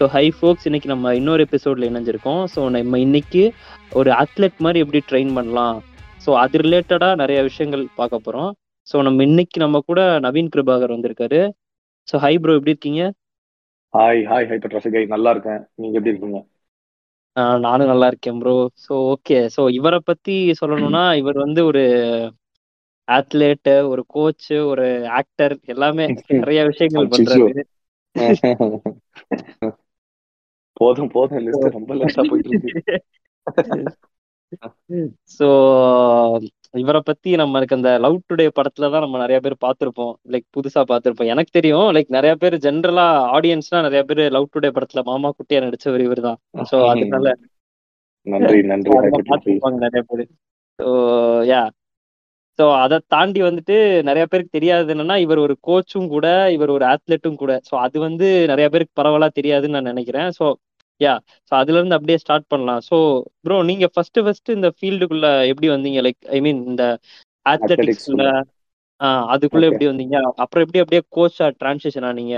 So high ஃபோக்ஸ் இன்னைக்கு நம்ம இன்னொரு எபிசோட்ல இணைஞ்சிருக்கோம். ஸோ நம்ம இன்னைக்கு ஒரு அத்லெட் மாதிரி எப்படி ட்ரெயின் பண்ணலாம்? ஸோ அது ரிலேட்டடாக நிறைய விஷயங்கள் பார்க்க போகிறோம் ஸோ நம்ம இன்னைக்கு நம்ம கூட நவீன் கிருபாகர் வந்திருக்காரு. ஸோ ஹை ப்ரோ எப்படி இருக்கீங்க? ஹாய் ஹாய் ஹை பட்ராசிகை நல்லா இருக்கேன். நீங்க எப்படி இருக்கீங்க? நானும் நல்லா இருக்கேன் ப்ரோ ஸோ ஓகே ஸோ இவரை பத்தி சொல்லணும்னா இவர் வந்து ஒரு அத்லெட் ஒரு கோச் ஒரு ஆக்டர் எல்லாமே நிறைய விஷயங்கள். பண்றாரு. போதும் போதும் லிஸ்ட் ரொம்ப லிஸ்டா போயிட்டு இருக்கு ஸோ இவரை பத்தி நம்மளுக்கு அந்த லவ் டுடே படத்துல தான் நம்ம நிறைய பேர் பார்த்திருப்போம். லைக் புதுசா பார்த்திருப்போம். எனக்கு தெரியும் லைக் நிறைய பேர் ஜென்ரலா ஆடியன்ஸ்னா நிறைய பேர் லவ் டுடே படத்துல மாமா குட்டியா நடிச்சவர் இவர் தான். ஸோ அதனால நன்றி நன்றி. நிறைய பேர். ஸோ யா ஸோ அதை தாண்டி வந்துட்டு நிறைய பேருக்கு தெரியாது என்னன்னா இவர் ஒரு கோச்சும் கூட இவர் ஒரு ஆத்லெட்டும் கூட. ஸோ அது வந்து நிறைய பேருக்கு பரவலா தெரியாதுன்னு நான் நினைக்கிறேன். ஸோ யா ஸோ அதுல இருந்து அப்படியே ஸ்டார்ட் பண்ணலாம். ஸோ ப்ரோ நீங்க ஃபர்ஸ்ட் ஃபர்ஸ்ட் இந்த ஃபீல்டுக்குள்ள எப்படி வந்தீங்க? லைக் ஐ மீன் இந்த ஆத்லெட்டிக்ஸ்குள்ள ஆஹ் அதுக்குள்ள. எப்படி வந்தீங்க? அப்புறம் எப்படி அப்படியே கோச்சா டிரான்சிஷன் ஆனீங்க?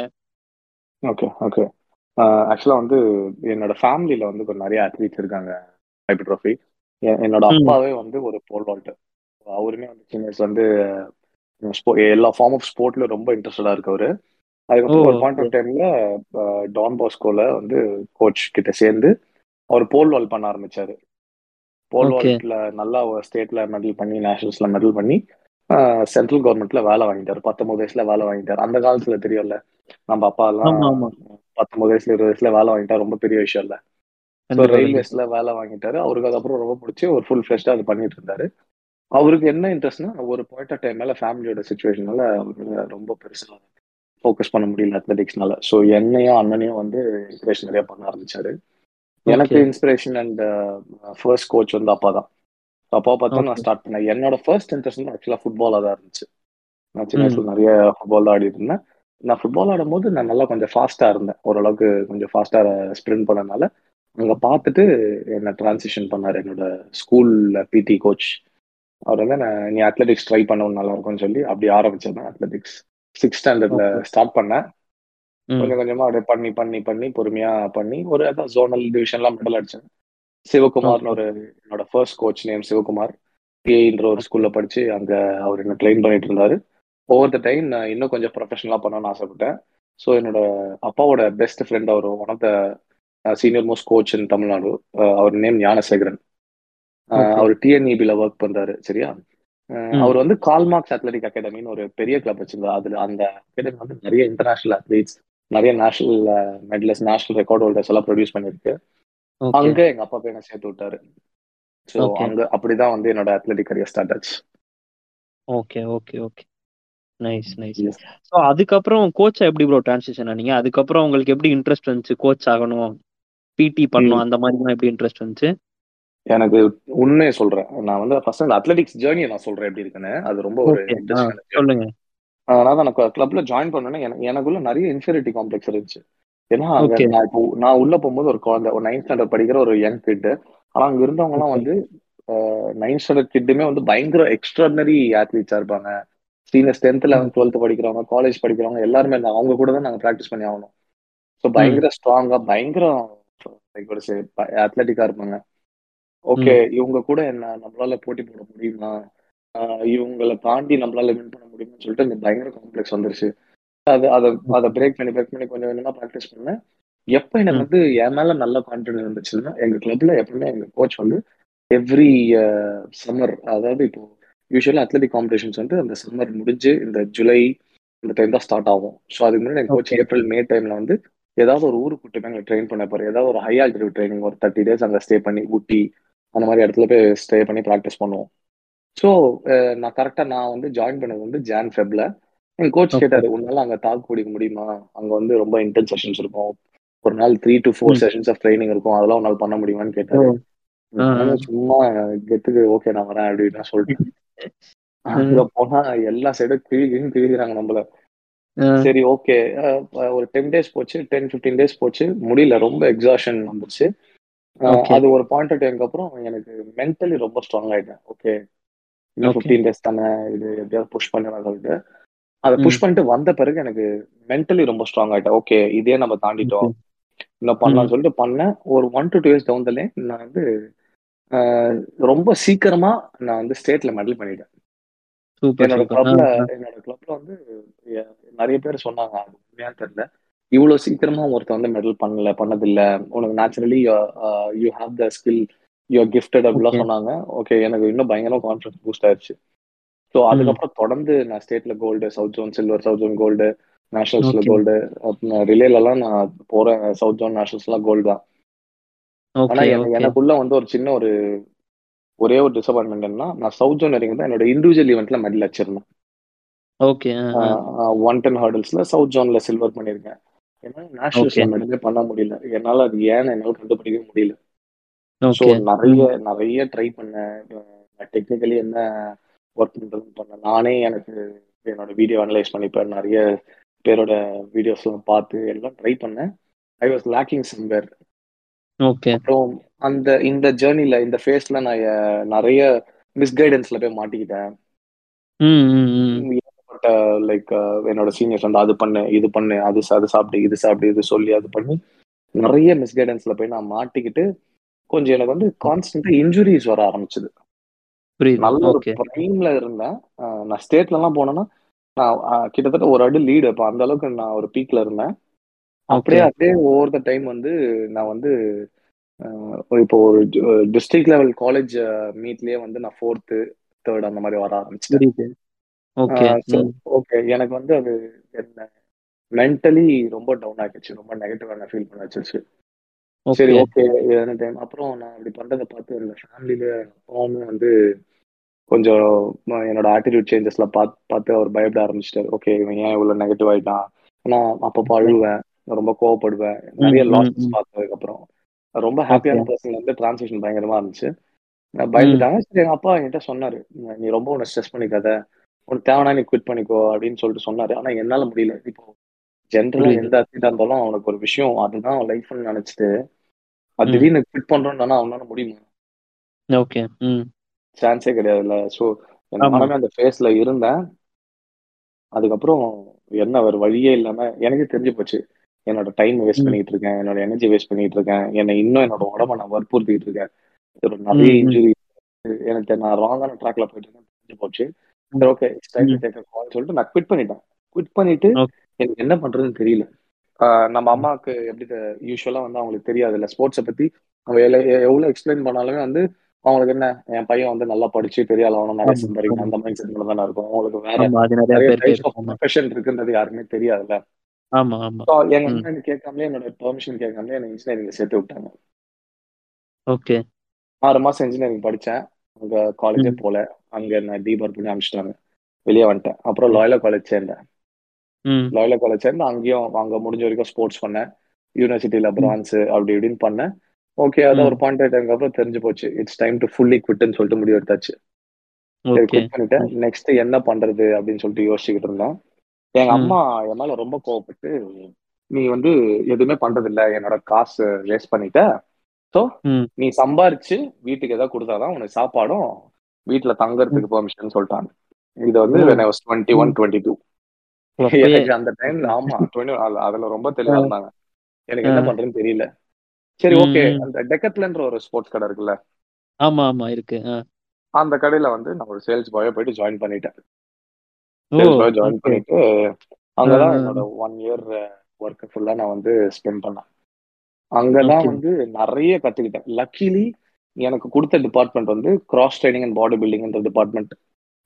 ஓகே ஓகே ஆக்சுவலா வந்து என்னோட ஃபேமிலில வந்து கொஞ்சம் நிறைய அத்லீட்ஸ் இருக்காங்க ஹை பட்ராஃபி என்னோட. அப்பாவே வந்து ஒரு போல் வால்ட் அவருமே வந்து சின்ன வயசுல வந்து எல்லா ஃபார்ம் ஆஃப் ஸ்போர்ட்ல ரொம்ப இன்ட்ரெஸ்டடா இருக்கவரு. அதுக்கப்புறம் ஒரு பாயிண்ட் ஆஃப் டைம்ல டான் பாஸ்கோல வந்து கோச் கிட்ட சேர்ந்து அவர் போல் வால் பண்ண ஆரம்பிச்சாரு. போல். வால்ட்ல நல்லா ஸ்டேட்ல மெடல் பண்ணி நேஷனல்ஸ்ல மெடல் பண்ணி சென்ட்ரல் கவர்மெண்ட்ல வேலை வாங்கிட்டாரு. பத்தொன்பது வயசுல வேலை வாங்கிட்டாரு. அந்த காலத்துல தெரியும்ல நம்ம அப்பா எல்லாம் பத்தொன்பது வயசுல இருபது வயசுல வேலை வாங்கிட்டா ரொம்ப பெரிய விஷயம் இல்ல. ஸோ. ரயில்வேஸ்ல வேலை வாங்கிட்டாரு. அவருக்கு அதுக்கப்புறம் ரொம்ப பிடிச்சி ஒரு ஃபுல் ஃபிளெஷ்டா அது பண்ணிட்டு இருந்தாரு. அவருக்கு என்ன இன்ட்ரெஸ்ட்னா ஒரு பாயிண்ட் ஆஃப் டைம் மேல ஃபேமிலியோட சுச்சுவேஷனால ரொம்ப பெருசா ஃபோக்கஸ் பண்ண முடியல அத்லெட்டிக்ஸ்னால ஸோ என்னையும் அண்ணனையும் வந்து இன்ஸ்பிரேஷன் நிறைய பண்ண ஆரம்பிச்சாரு. எனக்கு. இன்ஸ்பிரேஷன் அண்ட் ஃபர்ஸ்ட் கோச் வந்து அப்பா தான். அப்பா பார்த்து நான். ஸ்டார்ட் பண்ணேன். என்னோட ஃபர்ஸ்ட் இன்ட்ரெஸ்ட் வந்து ஆக்சுவலா ஃபுட்பாலா தான் இருந்துச்சு. நான் சின்ன. வயசுல நிறைய ஃபுட்பால் தான் ஆடிட்டு இருந்தேன். நான் ஃபுட்பால் ஆடும்போது நான் நல்லா கொஞ்சம் ஃபாஸ்டா இருந்தேன். ஓரளவுக்கு கொஞ்சம் ஃபாஸ்டா ஸ்ப்ரிண்ட் பண்ணனால. அங்க பார்த்துட்டு என்ன டிரான்சிஷன் பண்ணாரு என்னோட ஸ்கூல்ல பிடி கோச் அவர் வந்து நான் நீ அத்லெட்டிக்ஸ் ட்ரை பண்ணவும் நல்லா இருக்கும்னு சொல்லி அப்படி ஆரம்பிச்சேன் அத்லெட்டிக்ஸ் சிக்ஸ் ஸ்டாண்டர்ட்ல. ஸ்டார்ட் பண்ணேன். கொஞ்சம் கொஞ்சமா அப்படியே பண்ணி பண்ணி பண்ணி பொறுமையா பண்ணி ஒரு அதான் ஜோனல் டிவிஷன்லாம் மெடல் அடிச்சேன் சிவகுமார்னு ஒரு என்னோட ஃபர்ஸ்ட் கோச் நேம் சிவகுமார் பிஏன்ற ஒரு ஸ்கூல்ல படிச்சு அங்க அவர் என்ன ட்ரெயின் பண்ணிட்டு இருந்தாரு ஓவர் த டைம் நான் இன்னும் கொஞ்சம் ப்ரொஃபஷனலா பண்ணணும்னு ஆசைப்பட்டேன் ஸோ என்னோட அப்பாவோட best friend our one of the senior most coach in Tamil Nadu our name Gnanasekaran. அவர் டிஎன்இபில ஒர்க் பண்றாரு சரியா. அவர் வந்து கால்மார்க்ஸ் அத்லெட்டிக் அகாடமின்னு ஒரு பெரிய கிளப் வச்சிருந்தார். அதுல அந்த அகாடமி வந்து நிறைய இன்டர்நேஷனல் அத்லீட்ஸ் நிறைய national medalist national record holders எல்லாம் ப்ரொடியூஸ் பண்ணிருக்கு. அங்க எங்க அப்பா போய் என்ன சேர்த்து விட்டாரு. ஸோ. அங்க அப்படிதான் வந்து என்னோட அத்லெட்டிக் கரியர் ஸ்டார்ட் ஆச்சு. Okay okay okay nice nice. So அதுக்கப்புறம் கோச்சா எப்படி ப்ரோ டிரான்சிஷன் ஆனீங்க? அதுக்கப்புறம் உங்களுக்கு எப்படி இன்ட்ரெஸ்ட் வந்துச்சு? கோச் ஆகணும் பிடி பண்ணணும் அந்த மாதிரிலாம் எப்படி இன்ட்ரெஸ்ட் வந்துச்சு? எனக்கு உண்மையை சொல்றேன். நான் வந்து ஃபர்ஸ்ட் அந்த அத்லெட்டிக்ஸ் ஜேர்னியை நான் சொல்றேன் எப்படி இருக்குன்னு. அது ரொம்ப ஒரு சொல்லுங்க. அதனால தான் எனக்கு கிளப்ல ஜாயின் பண்ணோன்னே எனக்கு எனக்குள்ள நிறைய இன்ஃபீரியாரிட்டி காம்ப்ளெக்ஸ் இருந்துச்சு. ஏன்னா. நான் இப்போ நான் உள்ள போகும்போது ஒரு குழந்தை ஒரு நைன்த் ஸ்டாண்டர்ட் படிக்கிற ஒரு யங் கிட் ஆனா அங்க இருந்தவங்க எல்லாம். வந்து நைன்த் ஸ்டாண்டர்ட் கிட்டுமே வந்து பயங்கர எக்ஸ்ட்ராடனரி ஆத்லீட்ஸா இருப்பாங்க. சீனியர்ஸ் டென்த் லெவன்த் டுவெல்த் படிக்கிறவங்க காலேஜ் படிக்கிறவங்க எல்லாருமே இருந்தாங்க. அவங்க கூட தான் நாங்க ப்ராக்டிஸ் பண்ணி ஆகணும். ஸோ பயங்கர ஸ்ட்ராங்கா பயங்கர அத்லட்டிக்கா இருப்பாங்க. ஓகே இவங்க கூட என்ன நம்மளால போட்டி போட முடியுமா? இவங்களை தாண்டி நம்மளால வின் பண்ண முடியுமான்னு சொல்லிட்டு இந்த பயங்கர காம்ப்ளெக்ஸ் வந்துருச்சு. அது அதை அதை பிரேக் பண்ணி பிரேக் பண்ணி கொஞ்சம் கொஞ்சமா ப்ராக்டிஸ் பண்ணேன். எப்ப எனக்கு. வந்து என் மேல நல்ல கான்ஃபிடன்ஸ் இருந்துச்சுன்னா எங்க கிளப்ல எப்பவுமே எங்க கோச் வந்து எவ்ரி சம்மர் அதாவது இப்போ யூஸ்வலா அத்லெட்டிக் காம்படிஷன்ஸ் வந்து அந்த சம்மர் முடிஞ்சு இந்த ஜூலை இந்த டைம் தான் ஸ்டார்ட் ஆகும். ஸோ அதுக்கு முன்னாடி எங்க கோச். ஏப்ரல் மே டைம்ல வந்து ஏதாவது ஒரு ஊருக்கு கூட்டு போய் எங்களை ட்ரெயின் பண்ண போறேன். ஏதாவது ஒரு ஹை ஆல்டிடியூட் ட்ரைனிங் ஒரு தேர்ட்டி டேஸ் அங்கே ஸ்டே பண்ணி ஊட்டி அந்த மாதிரி இடத்துல போய் ஸ்டே பண்ணி ப்ராக்டிஸ் பண்ணுவோம். ஸோ நான் கரெக்டாக நான் வந்து ஜாயின் பண்ணது வந்து ஜான் ஃபெப்ல எங்க கோச். கேட்டாரு உன்னால அங்கே தாக்கு பிடிக்க முடியுமா? அங்க வந்து ரொம்ப இன்டென்ஸ் செஷன்ஸ் இருக்கும். ஒரு நாள் three to four. Sessions of training இருக்கும். அதெல்லாம் உன்னால பண்ண முடியுமான்னு கேட்டாரு. சும்மா கெத்துக்கு ஓகே நான் வரேன் அப்படின்னு சொல்லிட்டேன். அங்க போனா எல்லா சைடும் கிழி கிழி கிழிக்கிறாங்க நம்மள சரி ஓகே ஒரு டென் டேஸ் போச்சு டென் ஃபிஃப்டீன் டேஸ் போச்சு. முடியல ரொம்ப எக்ஸாஷன் வந்துச்சு. அது ஒரு பாயிண்ட் டைம்க்கு அப்புறம் எனக்கு மென்டலி ரொம்ப ஸ்ட்ராங் ஆயிட்டேன். ஓகே இன்னும். ஃபிஃப்டீன் டேஸ் தானே இது எப்படியாவது புஷ் பண்ணலாம் சொல்லிட்டு. அதை. புஷ் பண்ணிட்டு வந்த பிறகு எனக்கு மென்டலி ரொம்ப ஸ்ட்ராங் ஆயிட்டேன். ஓகே இதே நம்ம தாண்டிட்டோம். இன்னும் பண்ணலாம்னு சொல்லிட்டு பண்ணேன். ஒரு one to two years down தலே நான் வந்து ரொம்ப சீக்கிரமா நான் வந்து ஸ்டேட்ல மெடல் பண்ணிட்டேன். என்னோட கிளப்ல என்னோட கிளப்ல வந்து நிறைய பேர் சொன்னாங்க. அது உண்மையான்னு தெரியல. இவ்வளவு சீக்கிரமா ஒருத்தன் வந்து மெடல் பண்ணல பண்ணதில்ல. உனக்கு naturally you have the skill you gifted அப்படிலாம். சொன்னாங்க. ஓகே எனக்கு இன்னும் பயங்கரமா கான்ஃபிடன்ஸ் பூஸ்ட் ஆயிருச்சு. ஸோ அதுக்கப்புறம் தொடர்ந்து நான் ஸ்டேட்ல gold south zone silver south zone gold நேஷனல்ஸ்ல. Gold ரிலேலலாம் நான் போறேன். சவுத் ஜோன் நேஷனல்ஸ்லாம் கோல்டு தான். ஆனா எனக்குள்ள வந்து ஒரு சின்ன ஒரு ஒரே ஒரு டிசப்பாயின்மெண்ட் என்னன்னா நான் சவுத் ஜோன் வரைக்கும் தான் என்னோட இண்டிவிஜுவல் ஈவெண்ட்ல மெடல் வச்சிருந்தேன் ஓகே ஒன் டென் ஹர்டல்ஸ்ல சவுத் ஜோன்ல சில்வர் பண்ணியிருக்கேன். ஏன்னா Okay. மெடலே பண்ண முடியல. என்னால அது ஏன்னு என்னால கண்டுபிடிக்கவே முடியல. ஸோ நிறைய நிறைய ட்ரை பண்ணேன். டெக்னிக்கலி என்ன ஒர்க் பண்றதுன்னு பண்ணேன் நானே எனக்கு என்னோட வீடியோ அனலைஸ் பண்ணிப்பேன். நிறைய பேரோட வீடியோஸ் எல்லாம் பார்த்து எல்லாம் ட்ரை பண்ணேன். I was lacking somewhere okay அப்புறம் அந்த இந்த ஜேர்னில இந்த ஃபேஸ்ல நான் நிறைய மிஸ்கைடன்ஸ்ல போய் மாட்டிக்கிட்டேன். ஏகப்பட்ட லைக் என்னோட சீனியர்ஸ் வந்து அது பண்ணு இது பண்ணு அது அது சாப்பிடு இது சாப்பிடு இது சொல்லி அது பண்ணி நிறைய மிஸ்கைடன்ஸ்ல போய் நான் மாட்டிக்கிட்டு கொஞ்சம் எனக்கு வந்து கான்ஸ்டன்டா இன்ஜுரிஸ் வர ஆரம்பிச்சது. நல்ல ஒரு ப்ரைம்ல இருந்தேன். நான் ஸ்டேட்ல எல்லாம் போனேன்னா நான் கிட்டத்தட்ட ஒரு அடி லீடு இப்போ அந்த அளவுக்கு நான் ஒரு பீக்ல இருந்தேன். அப்படியே அப்படியே ஓவர் த டைம் வந்து நான் வந்து இப்போ ஒரு டிஸ்ட்ரிக்ட் லெவல் காலேஜ் மீட்லயே வந்து நான் ஃபோர்த்து தேர்ட் அந்த மாதிரி வர ஆரம்பிச்சிட்டேன். புரியுது. ஓகே எனக்கு வந்து அது என்ன மென்டலி ரொம்ப டவுன் ஆகிடுச்சு ரொம்ப நெகட்டிவா ஃபீல் பண்ண வச்சிருச்சு. சரி ஓகே என்ன டைம் அப்புறம் நான் அப்படி பண்றதை பார்த்து இந்த ஃபேமிலியில அப்பாவுமே வந்து கொஞ்சம் என்னோட ஆட்டிடியூட் சேஞ்சஸ்ல பார்த்து பார்த்து அவர் பயப்பட ஆரம்பிச்சிட்டாரு. ஓகே இவன் ஏன் இவ்வளவு நெகட்டிவ் ஆயிட்டான்? நான் அப்பப்போ அழுவேன் ரொம்ப கோவப்படுவேன். நிறைய ம், ம், லாசஸ் ம். பார்த்ததுக்கு அப்புறம் ரொம்ப ஹாப்பியான பர்சன் வந்து டிரான்ஸ்லேஷன் பயங்கரமா இருந்துச்சு. நான் பயந்துட்டாங்க. சரி எங்க அப்பா என்கிட்ட சொன்னாரு நீ ரொம்ப உன்னை ஸ்ட்ரெஸ் பண்ணிக்காத. உனக்கு தேவைன்னா நீ குவிட் பண்ணிக்கோ அப்படின்னு சொல்லிட்டு சொன்னாரு. ஆனா என்னால முடியல. இப்போ ஜென்ரலா. எந்த அத்லீட்டா இருந்தாலும் அவனுக்கு ஒரு விஷயம் அதுதான் லைஃப்னு நினைச்சிட்டு அது. திடீர்னு குவிட் பண்றோம்னா அவனால முடியுமா? ஓகே. சான்ஸே கிடையாதுல்ல. ஸோ. நானுமே அந்த ஃபேஸ்ல இருந்தேன். அதுக்கப்புறம் என்ன வேற வழியே இல்லாம எனக்கே தெரிஞ்சு போச்சு. என்னோட டைம் வேஸ்ட். பண்ணிட்டு இருக்கேன். என்னோட எனர்ஜி வேஸ்ட் பண்ணிட்டு இருக்கேன். என்னை இன்னும் என்னோட உடம்ப நான் வற்புறுத்திட்டு இருக்கேன். ஒரு நிறைய. இன்ஜுரி எனக்கு நான் ராங்கான ட்ராக்ல போயிட்டு இருக்கேன். தெரிஞ்சு போச்சு. ஓகே சொல்லிட்டு நான் குவிட் பண்ணிட்டேன். குவிட் பண்ணிட்டு. எனக்கு என்ன பண்றதுன்னு தெரியல. நம்ம அம்மாவுக்கு எப்படி யூஸ்வலா வந்து அவங்களுக்கு தெரியாதுல்ல ஸ்போர்ட்ஸை பத்தி. அவங்க எவ்வளவு எக்ஸ்பிளைன் பண்ணாலுமே வந்து அவங்களுக்கு என்ன என் பையன் வந்து நல்லா படிச்சு பெரிய ஆகணும் நிறைய சம்பாதிக்கணும். அந்த மைண்ட் செட் தானே இருக்கும். அவங்களுக்கு வேற. ப்ரொஃபஷன் இருக்குன்றது யாருமே தெரியாதுல்ல. ஆமா ஆமா. எங்க எனக்கு கேட்காமலே என்னோட பெர்மிஷன் கேட்காமலே எனக்கு இன்ஜினியரிங் சேர்த்து விட்டாங்க. ஓகே ஆறு மாசம் இன்ஜினியரிங் படிச்சேன். அங்க காலேஜே. போல. அங்க நான் டீபார் பண்ணி அனுப்பிச்சிட்டாங்க. வெளியே வந்துட்டேன். அப்புறம் லாயலா காலேஜ் சேர்ந்தேன். லாயலா காலேஜ் சேர்ந்து அங்கேயும் அங்க முடிஞ்ச வரைக்கும் ஸ்போர்ட்ஸ் பண்ணேன். யூனிவர்சிட்டியில பிரான்ஸ் அப்படி இப்படின்னு பண்ணேன். ஓகே அதான் ஒரு. பாயிண்ட் டைம் அப்புறம் தெரிஞ்சு போச்சு. இட்ஸ் டைம் டு ஃபுல்லி குவிட்னு சொல்லிட்டு முடிவு எடுத்தாச்சு. குவிட் பண்ணிட்டேன். நெக்ஸ்ட் என்ன பண்றது அப்படின்னு சொல்லிட்டு யோசிச்சுக்கிட்டு இருந்தேன். எங்க. அம்மா என் மேல ரொம்ப கோவப்பட்டு நீ வந்து எதுவுமே பண்றது இல்ல என்னோட காசு வேஸ்ட் பண்ணிட்ட. ஸோ. நீ சம்பாரிச்சு வீட்டுக்கு ஏதாவது கொடுத்தாதான் உனக்கு சாப்பாடும் வீட்டுல தங்கறதுக்கு பெர்மிஷன் சொல்லிட்டாங்க. இது வந்து டுவெண்ட்டி ஒன் டுவெண்ட்டி டூ எனக்கு அந்த டைம்ல ஆமா டுவெண்ட்டி அதுல ரொம்ப தெளிவா. இருந்தாங்க. எனக்கு என்ன ஆ. பண்றதுன்னு தெரியல. சரி ஓகே. அந்த டெக்கத்லன்ற ஒரு ஸ்போர்ட்ஸ் கடை இருக்குல்ல? ஆமா ஆமா இருக்கு. அந்த கடையில வந்து நான் ஒரு சேல்ஸ் பாயா போயிட்டு ஜாயின் பண்ணிட்டேன். ஓ சேல்ஸ் பாய் ஜாயின் பண்ணிட்டு அங்கதான். என்னோட ஒன் இயர் ஒர்க் ஃபுல்லா நான் வந்து ஸ்பெண்ட் பண்ணேன். அங்கதான் வந்து நிறைய கத்துக்கிட்டேன். லக்கிலி எனக்கு கொடுத்த டிபார்ட்மெண்ட் வந்து கிராஸ் ட்ரைனிங் அண்ட் பாடி பில்டிங்ன்ற டிபார்ட்மெண்ட்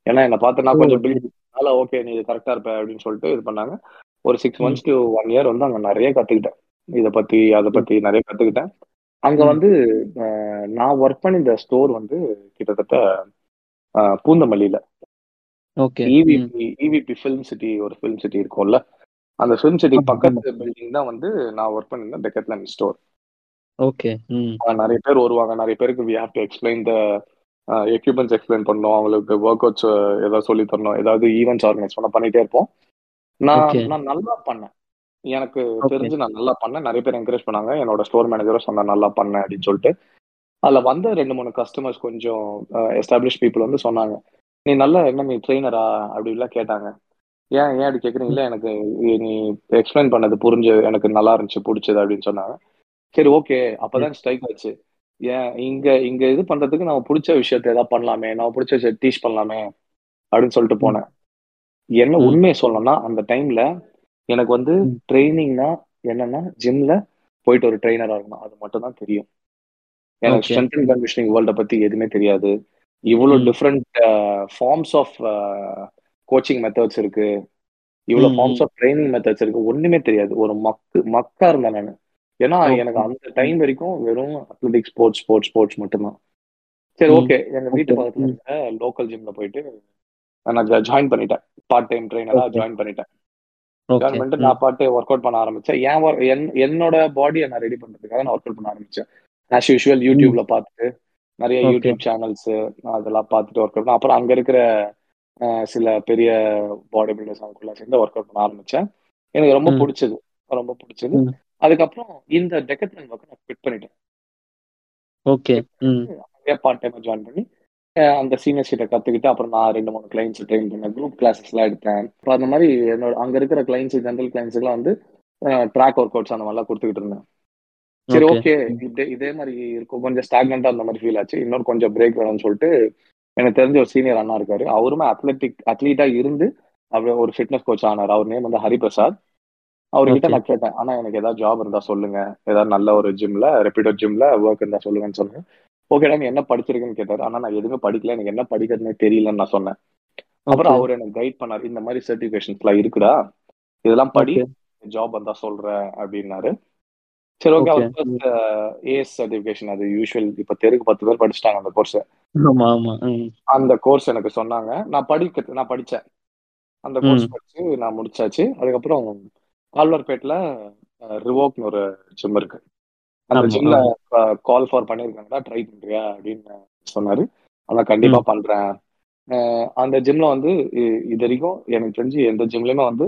ஏன்னா என்னை பார்த்து நான் ஓ கொஞ்சம் சரி பில்ட் ஓகே நீ கரெக்டா இருப்ப அப்படின்னு சொல்லிட்டு இது பண்ணாங்க. ஒரு six months to one year வந்து அங்க நிறைய கத்துக்கிட்டேன். இதை பத்தி அதை பத்தி நிறைய கத்துக்கிட்டேன். அங்க வந்து நான் ஒர்க் பண்ணியிருந்த ஸ்டோர் வந்து கிட்டத்தட்ட பூந்தமல்லியில. Okay EVP EVP film city ஒரு ஃபிலிம் சிட்டி இருக்கும்ல. அந்த ஃபிலிம் சிட்டி பக்கத்து பில்டிங் தான் வந்து நான் ஒர்க் பண்ணியிருந்தேன் டெக்கத்லன் ஸ்டோர் ஓகே நிறைய பேர் வருவாங்க நிறைய பேருக்கு we have to explain the equipments explain பண்ணணும் அவங்களுக்கு ஒர்க் அவுட்ஸ் ஏதாவது சொல்லி தரணும் ஏதாவது ஈவெண்ட்ஸ் ஆர்கனைஸ் பண்ண பண்ணிட்டே இருப்போம். நான் நான் நல்லா பண்ணேன். எனக்கு தெரிஞ்சு நான் நல்லா பண்ணேன். நிறைய பேர் என்கரேஜ் பண்ணாங்க என்னோட ஸ்டோர் மேனேஜரும் சொன்னா நல்லா பண்ணேன் அப்படின்னு சொல்லிட்டு. அதுல வந்த ரெண்டு மூணு கஸ்டமர்ஸ் கொஞ்சம் எஸ்டாப்ளிஷ் பீப்புள் வந்து சொன்னாங்க நீ நல்லா என்ன நீ ட்ரெயினரா அப்படி எல்லாம் கேட்டாங்க. ஏன் ஏன் அப்படி கேக்குறீங்க இல்ல எனக்கு நீ எக்ஸ்பிளைன் பண்ணது புரிஞ்சு எனக்கு நல்லா இருந்துச்சு பிடிச்சது அப்படின்னு சொன்னாங்க. சரி ஓகே அப்பதான் ஸ்ட்ரைக் ஆச்சு. ஏன் இங்க இங்க இது பண்றதுக்கு நம்ம பிடிச்ச விஷயத்த ஏதாவது பண்ணலாமே நம்ம பிடிச்ச விஷயத்த டீச் பண்ணலாமே அப்படின்னு சொல்லிட்டு போனேன். என்ன. உண்மையை சொல்லணும்னா அந்த டைம்ல எனக்கு வந்து. ட்ரைனிங்னா என்னன்னா ஜிம்ல போயிட்டு ஒரு ட்ரைனரா இருக்கணும். அது மட்டும் தான் தெரியும். எனக்கு. ஸ்ட்ரென்த் அண்ட் கண்டிஷனிங் வேர்ல்ட பத்தி எதுவுமே தெரியாது. இவ்வளவு. Different forms of coaching methods இருக்கு இவ்வளவு ஃபார்ம்ஸ். ஆஃப் ட்ரைனிங் மெத்தட்ஸ் இருக்கு ஒண்ணுமே தெரியாது ஒரு மக்கு மக்கா இருந்தேன் நான் ஏன்னா. எனக்கு அந்த டைம் வரைக்கும் வெறும் அத்லெட்டிக் ஸ்போர்ட்ஸ் ஸ்போர்ட்ஸ் ஸ்போர்ட்ஸ் மட்டும்தான் சரி. ஓகே எங்க வீட்டு. பக்கத்துல லோக்கல் ஜிம்ல போயிட்டு நான் ஜாயின் பண்ணிட்டேன் பார்ட் டைம் ட்ரைனரா. ஜாயின் பண்ணிட்டேன் ஜாயின். பண்ணிட்டு. நான் பாட்டு ஒர்க் அவுட் பண்ண ஆரம்பிச்சேன் என் என்னோட பாடியை நான் ரெடி பண்றதுக்காக நான் ஒர்க் அவுட் பண்ண ஆரம்பிச்சேன் ஆஸ் யூஷுவல் யூடியூப்ல பார்த்துட்டு நிறைய. யூடியூப் சேனல்ஸ் அதெல்லாம் பார்த்துட்டு ஒர்க் அவுட் அப்புறம் அங்க இருக்கிற சில பெரிய பாடி பில்டர்ஸ் அவங்களுக்குள்ள சேர்ந்து ஒர்க் அவுட் பண்ண ஆரம்பிச்சேன். எனக்கு ரொம்ப. பிடிச்சது. ரொம்ப பிடிச்சது. அதுக்கப்புறம் இந்த டெக்கத்லன் ஒர்க் நான் quit பண்ணிட்டேன். அங்கேயே பார்ட் டைம் ஜாயின் பண்ணி அந்த சீனியர்ஸ் கிட்ட கத்துக்கிட்டு அப்புறம் நான் ரெண்டு மூணு கிளைண்ட்ஸ் ட்ரெயின் பண்ணேன் குரூப் கிளாஸஸ் எல்லாம் எடுத்தேன். அப்புறம் அந்த மாதிரி என்னோட அங்க இருக்கிற கிளைண்ட்ஸ் ஜென்ரல் கிளைண்ட்ஸ்க்குலாம் வந்து ட்ராக் ஒர்க் அவுட்ஸ் அந்த மாதிரிலாம் கொடுத்துக்கிட்டு இருந்தேன். சரி. ஓகே. இதே இதே மாதிரி இருக்கும். கொஞ்சம் ஸ்டாக்னண்டா அந்த மாதிரி ஃபீல் ஆச்சு. இன்னொரு கொஞ்சம் பிரேக் வேணும்னு சொல்லிட்டு எனக்கு தெரிஞ்ச ஒரு சீனியர் அண்ணா இருக்காரு. அவருமே அத்லெட்டிக் அத்லீட்டா இருந்து அவர் ஒரு ஃபிட்னஸ் கோச் ஆனார். அவர் நேம் வந்து ஹரிபிரசாத். அவர்கிட்ட. நான் கேட்டேன் ஆனா எனக்கு ஏதாவது ஜாப் இருந்தா சொல்லுங்க. ஏதாவது நல்ல ஒரு ஜிம்ல ரெப்யூட்டட் ஜிம்ல ஒர்க் இருந்தா சொல்லுங்கன்னு சொன்னேன் ஓகேடா நீ என்ன படிச்சிருக்குன்னு கேட்டாரு. ஆனா நான் எதுவுமே படிக்கல. எனக்கு என்ன படிக்கிறதுனே தெரியலன்னு நான் சொன்னேன். அப்புறம். அவர் எனக்கு கைட் பண்ணாரு. இந்த மாதிரி சர்டிபிகேஷன்ஸ் எல்லாம் இருக்குடா இதெல்லாம் படி. ஜாப் வந்தா சொல்றேன். அப்படின்னாரு. சரி ஓகே ஏஎஸ் சர்டிபிகேஷன் அது யூஷுவல் இப்ப தெருக்கு பத்து பேர் படிச்சிட்டாங்க அந்த கோர்ஸ். அந்த கோர்ஸ் எனக்கு சொன்னாங்க நான் படிக்க நான் படிச்சேன் அந்த கோர்ஸ். படிச்சு நான் முடிச்சாச்சு அதுக்கப்புறம் கால்வர்பேட்ல ரிவோக்னு ஒரு ஜிம் இருக்கு அந்த ஜிம்ல. கால் ஃபார் பண்ணிருக்காங்கடா ட்ரை பண்றியா அப்படின்னு சொன்னாரு அதான் கண்டிப்பா. பண்றேன் அந்த ஜிம்ல வந்து இது வரைக்கும் எனக்கு தெரிஞ்சு எந்த ஜிம்லயுமே வந்து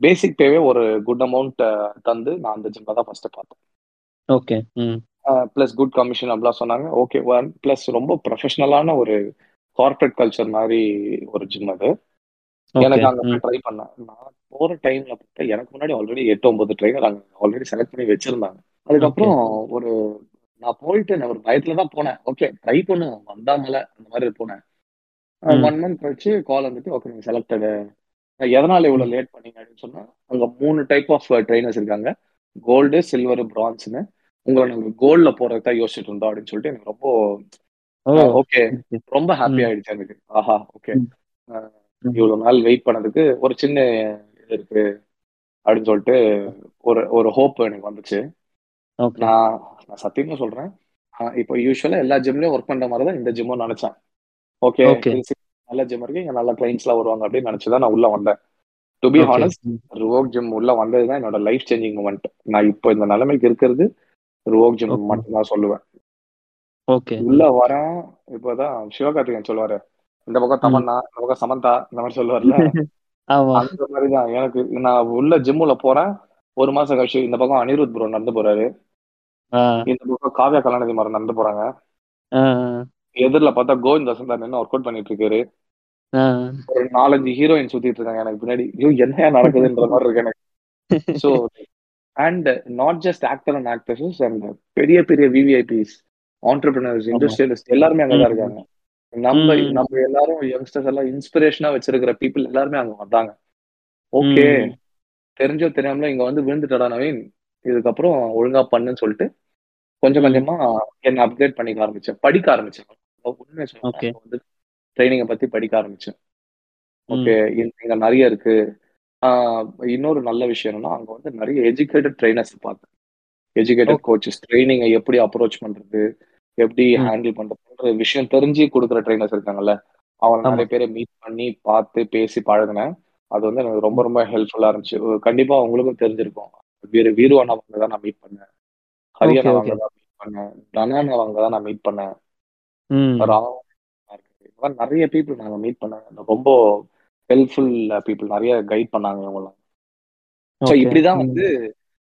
பேசிக் பேவே ஒரு குட் அமௌண்ட் தந்து நான் அந்த ஜிம்ல தான் ஃபர்ஸ்ட் பார்த்தேன். ம். ப்ளஸ் குட் கமிஷன் அப்படிலாம் சொன்னாங்க ஓகே ஒன் ப்ளஸ் ரொம்ப ப்ரொஃபஷனலான ஒரு கார்ப்பரேட் கல்ச்சர் மாதிரி ஒரு ஜிம் அது. எனக்கு அங்க ட்ரை பண்ணேன் நான் போற டைம்ல பார்த்தா எனக்கு முன்னாடி ஆல்ரெடி எட்டு ஒன்பது ட்ரைனர் அங்க ஆல்ரெடி செலக்ட் பண்ணி வச்சிருந்தாங்க அதுக்கப்புறம் ஒரு நான் போயிட்டு நான் ஒரு பயத்துல தான் போனேன் ஓகே ட்ரை பண்ணுவோம் வந்தா மலை அந்த மாதிரி போனேன். ஒன் மந்த் கழிச்சு கால் வந்துட்டு ஓகே நீங்க செலக்டடு எதனால இவ்வளவு லேட் பண்ணீங்க அப்படின்னு சொன்னா அங்க மூணு டைப் ஆஃப் ட்ரைனர்ஸ் இருக்காங்க. கோல்டு சில்வர் பிரான்ஸ்னு உங்களை நாங்க கோல்ட்ல போறதுக்கு தான் யோசிச்சுட்டு இருந்தோம் அப்படின்னு சொல்லிட்டு எனக்கு ரொம்ப ஓகே. ரொம்ப ஹாப்பி. ஆயிடுச்சு எனக்கு. Aha okay. இவ்வளவு நாள் வெயிட் பண்ணதுக்கு ஒரு சின்ன இது இருக்கு அப்படின்னு சொல்லிட்டு ஒரு ஒரு ஹோப் எனக்கு வந்துச்சு. நான் நான் சத்தியமா சொல்றேன். இப்போ யூஸ்வலா எல்லா ஜிம்லயும் ஒர்க் பண்ற மாதிரி தான் இந்த ஜிம்மும் நினைச்சேன். ஓகே. நல்ல ஜிம் இருக்கு இங்க நல்ல கிளைண்ட்ஸ் எல்லாம் வருவாங்க அப்படின்னு நினைச்சுதான் நான் உள்ள வந்தேன் டு பி. ஹானஸ்ட். ருவோக் ஜிம் உள்ள வந்ததுதான் என்னோட லைஃப் சேஞ்சிங் மூமெண்ட் நான் இப்போ இந்த நிலைமைக்கு இருக்கிறது ருவோக் ஜிம். மட்டும் தான் சொல்லுவேன் Okay. உள்ள வரேன் இப்போதான் சிவகார்த்திகேயன் சொல்லுவாரு இந்த பக்கம். தமன்னா இந்த பக்கம் சமந்தா இந்த மாதிரி சொல்லுவார்ல. அந்த மாதிரிதான் எனக்கு நான் உள்ள ஜிம்முல போறேன் ஒரு மாசம் கழிச்சு இந்த பக்கம் அனிருத் ப்ரோ நடந்து போறாரு. இந்த பக்கம் காவ்யா கலாநிதி மாறன் நடந்து போறாங்க. எதிரில பார்த்தா கோவிந்த் வசந்தா நின்று ஒர்க் அவுட் பண்ணிட்டு இருக்காரு. ஒரு நாலஞ்சு ஹீரோயின் சுத்திட்டு இருக்காங்க எனக்கு பின்னாடி ஐயோ என்ன நடக்குதுன்ற மாதிரி இருக்கு எனக்கு so and not just actor and actresses and பெரிய பெரிய விவிஐபிஸ் ஆண்டர்பிரினர்ஸ். இண்டஸ்ட்ரியலிஸ்ட் எல்லாருமே அங்கதான். இருக்காங்க நம்ம. நம்ம எல்லாரும் யங்ஸ்டர்ஸ் எல்லாம் இன்ஸ்பிரேஷனா வச்சிருக்கிற பீப்புள் எல்லாருமே அங்க வந்தாங்க ஓகே. தெரிஞ்சோ தெரியாமல இங்க வந்து விழுந்துட்டடா நவீன் இதுக்கப்புறம் ஒழுங்கா பண்ணுன்னு சொல்லிட்டு கொஞ்சம். கொஞ்சமா என்ன அப்கிரேட் பண்ணிக்க ஆரம்பிச்சேன் படிக்க ஆரம்பிச்சேன் உண்மையை. அங்க வந்து ட்ரைனிங்கை பத்தி படிக்க ஆரம்பிச்சேன். ஓகே இங்க நிறைய இருக்கு இன்னொரு நல்ல விஷயம் என்னன்னா அங்க வந்து நிறைய எஜுகேட்டட் ட்ரைனர்ஸ் பார்த்தேன் எஜுகேட்டட். கோச்சஸ் ட்ரைனிங்கை எப்படி அப்ரோச் பண்றது எப்படி. ஹேண்டில் பண்றதுன்ற விஷயம் தெரிஞ்சு கொடுக்குற ட்ரைனர்ஸ் இருக்காங்கல்ல அவங்க ஆமா. நிறைய பேரை மீட் பண்ணி பார்த்து பேசி பழகினேன் அது வந்து எனக்கு ரொம்ப. ரொம்ப ஹெல்ப்ஃபுல்லா இருந்துச்சு கண்டிப்பா உங்களுக்கும் தெரிஞ்சிருக்கும் வீரு வீரு அண்ணா தான் நான் மீட் பண்ணேன் ஹரியானா. அவங்க. தான் மீட் பண்ணேன் தனான் அவங்க தான் நான் மீட் பண்ணேன். ராவ் நிறைய பீப்புள் நாங்க மீட் பண்ணேன் ரொம்ப ஹெல்ப்ஃபுல் பீப்புள் நிறைய கைட் பண்ணாங்க இவங்கலாம் ஸோ. இப்படிதான். வந்து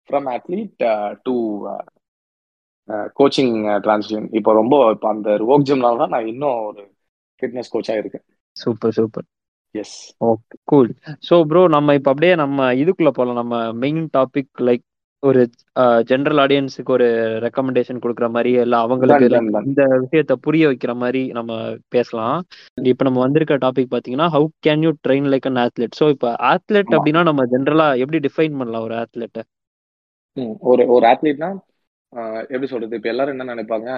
from athlete to coaching transition இப்போ ரொம்ப இப்போ அந்த ரோக் ஜிம்னால தான் நான் இன்னும் ஒரு ஃபிட்னஸ் கோச்சா இருக்கேன். Super super yes okay cool so bro நம்ம இப்போ அப்படியே நம்ம இதுக்குள்ள போகலாம் நம்ம மெயின் டாபிக் லைக் ஒரு ஜென்ரல் ஆடியன்ஸுக்கு ஒரு ரெக்கமெண்டேஷன் கொடுக்குற மாதிரி இல்ல அவங்களுக்கு. இந்த விஷயத்த புரிய வைக்கிற மாதிரி நம்ம பேசலாம் இப்போ நம்ம வந்திருக்க டாபிக் பாத்தீங்கன்னா how can you train like an athlete so இப்போ athlete ஆமா. அப்படின்னா நம்ம ஜென்ரலா எப்படி டிஃபைன் பண்ணலாம் ஒரு ம், ஒரு ஒரு ஆத்லீட்னா எப்படி சொல்றது இப்ப எல்லாரும் என்ன நினைப்பாங்க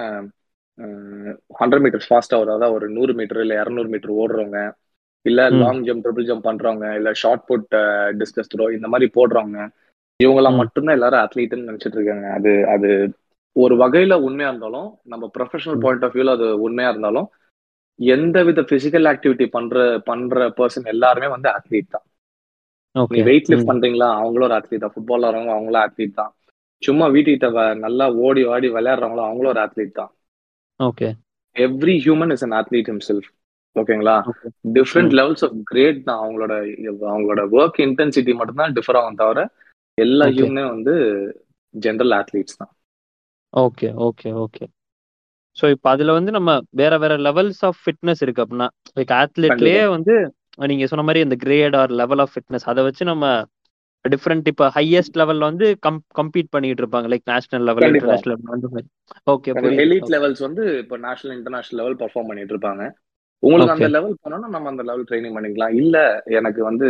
ஹண்ட்ரட் மீட்டர்ஸ் ஃபாஸ்டா அதாவது ஒரு நூறு மீட்டர் இல்ல இரநூறு மீட்டர் ஓடுறவங்க இல்ல. லாங் ஜம்ப் ட்ரிபிள் ஜம்ப் பண்றவங்க இல்ல ஷார்ட் புட் டிஸ்கஸ் த்ரோ இந்த மாதிரி போடுறவங்க இவங்கெல்லாம். மட்டும்தான் எல்லாரும் அத்லீட்னு நினைச்சிட்டு இருக்காங்க. அது அது ஒரு வகையில உண்மையா இருந்தாலும் நம்ம ப்ரொஃபஷனல். பாயிண்ட் ஆஃப் வியூல அது உண்மையா இருந்தாலும் எந்த வித பிசிக்கல் ஆக்டிவிட்டி பண்ற பண்ற பர்சன் எல்லாருமே வந்து அத்லீட் தான். நீ வெயிட் லிஃப்ட் பண்றீங்களா? அவங்களும் ஒரு அத்லீட் தான். ஃபுட்பால் ஆடுறவங்க அவங்களும் அத்லீட் தான். சும்மா வீட்டுக்கிட்ட நல்லா ஓடி ஆடி விளையாடுறவங்களும் அவங்களும் ஒரு அத்லீட் தான். Okay every human is an athlete himself. ஓகேங்களா okay different. Levels of grade தான். அவங்களோட அவங்களோட ஒர்க் இன்டென்சிட்டி மட்டும்தான் டிஃபர் ஆகும் தவிர எல்லா ஓகே ஹியூமனும் வந்து ஜென்ரல் அத்லீட்ஸ் தான். ஓகே ஓகே ஓகே ஸோ இப்போ அதுல வந்து நம்ம வேற வேற லெவல்ஸ் ஆஃப் ஃபிட்னஸ் இருக்கு அப்படின்னா லைக் கண்டிப்பா. வந்து நீங்க சொன்ன மாதிரி இந்த grade or level of fitness அதை வச்சு நம்ம டிஃப்ரெண்ட் இப்போ ஹையஸ்ட் லெவல்ல வந்து கம் கம்பீட் பண்ணிட்டு இருப்பாங்க like national level international level அந்த மாதிரி. ஓகே எலிட் லெவல்ஸ் வந்து இப்போ நேஷனல் இன்டர்நேஷனல் லெவல் பெர்ஃபார்ம் பண்ணிட்டு இருப்பாங்க. உங்களுக்கு அந்த லெவல் போனோம்னா நம்ம அந்த லெவல் ட்ரைனிங் பண்ணிக்கலாம். இல்ல எனக்கு வந்து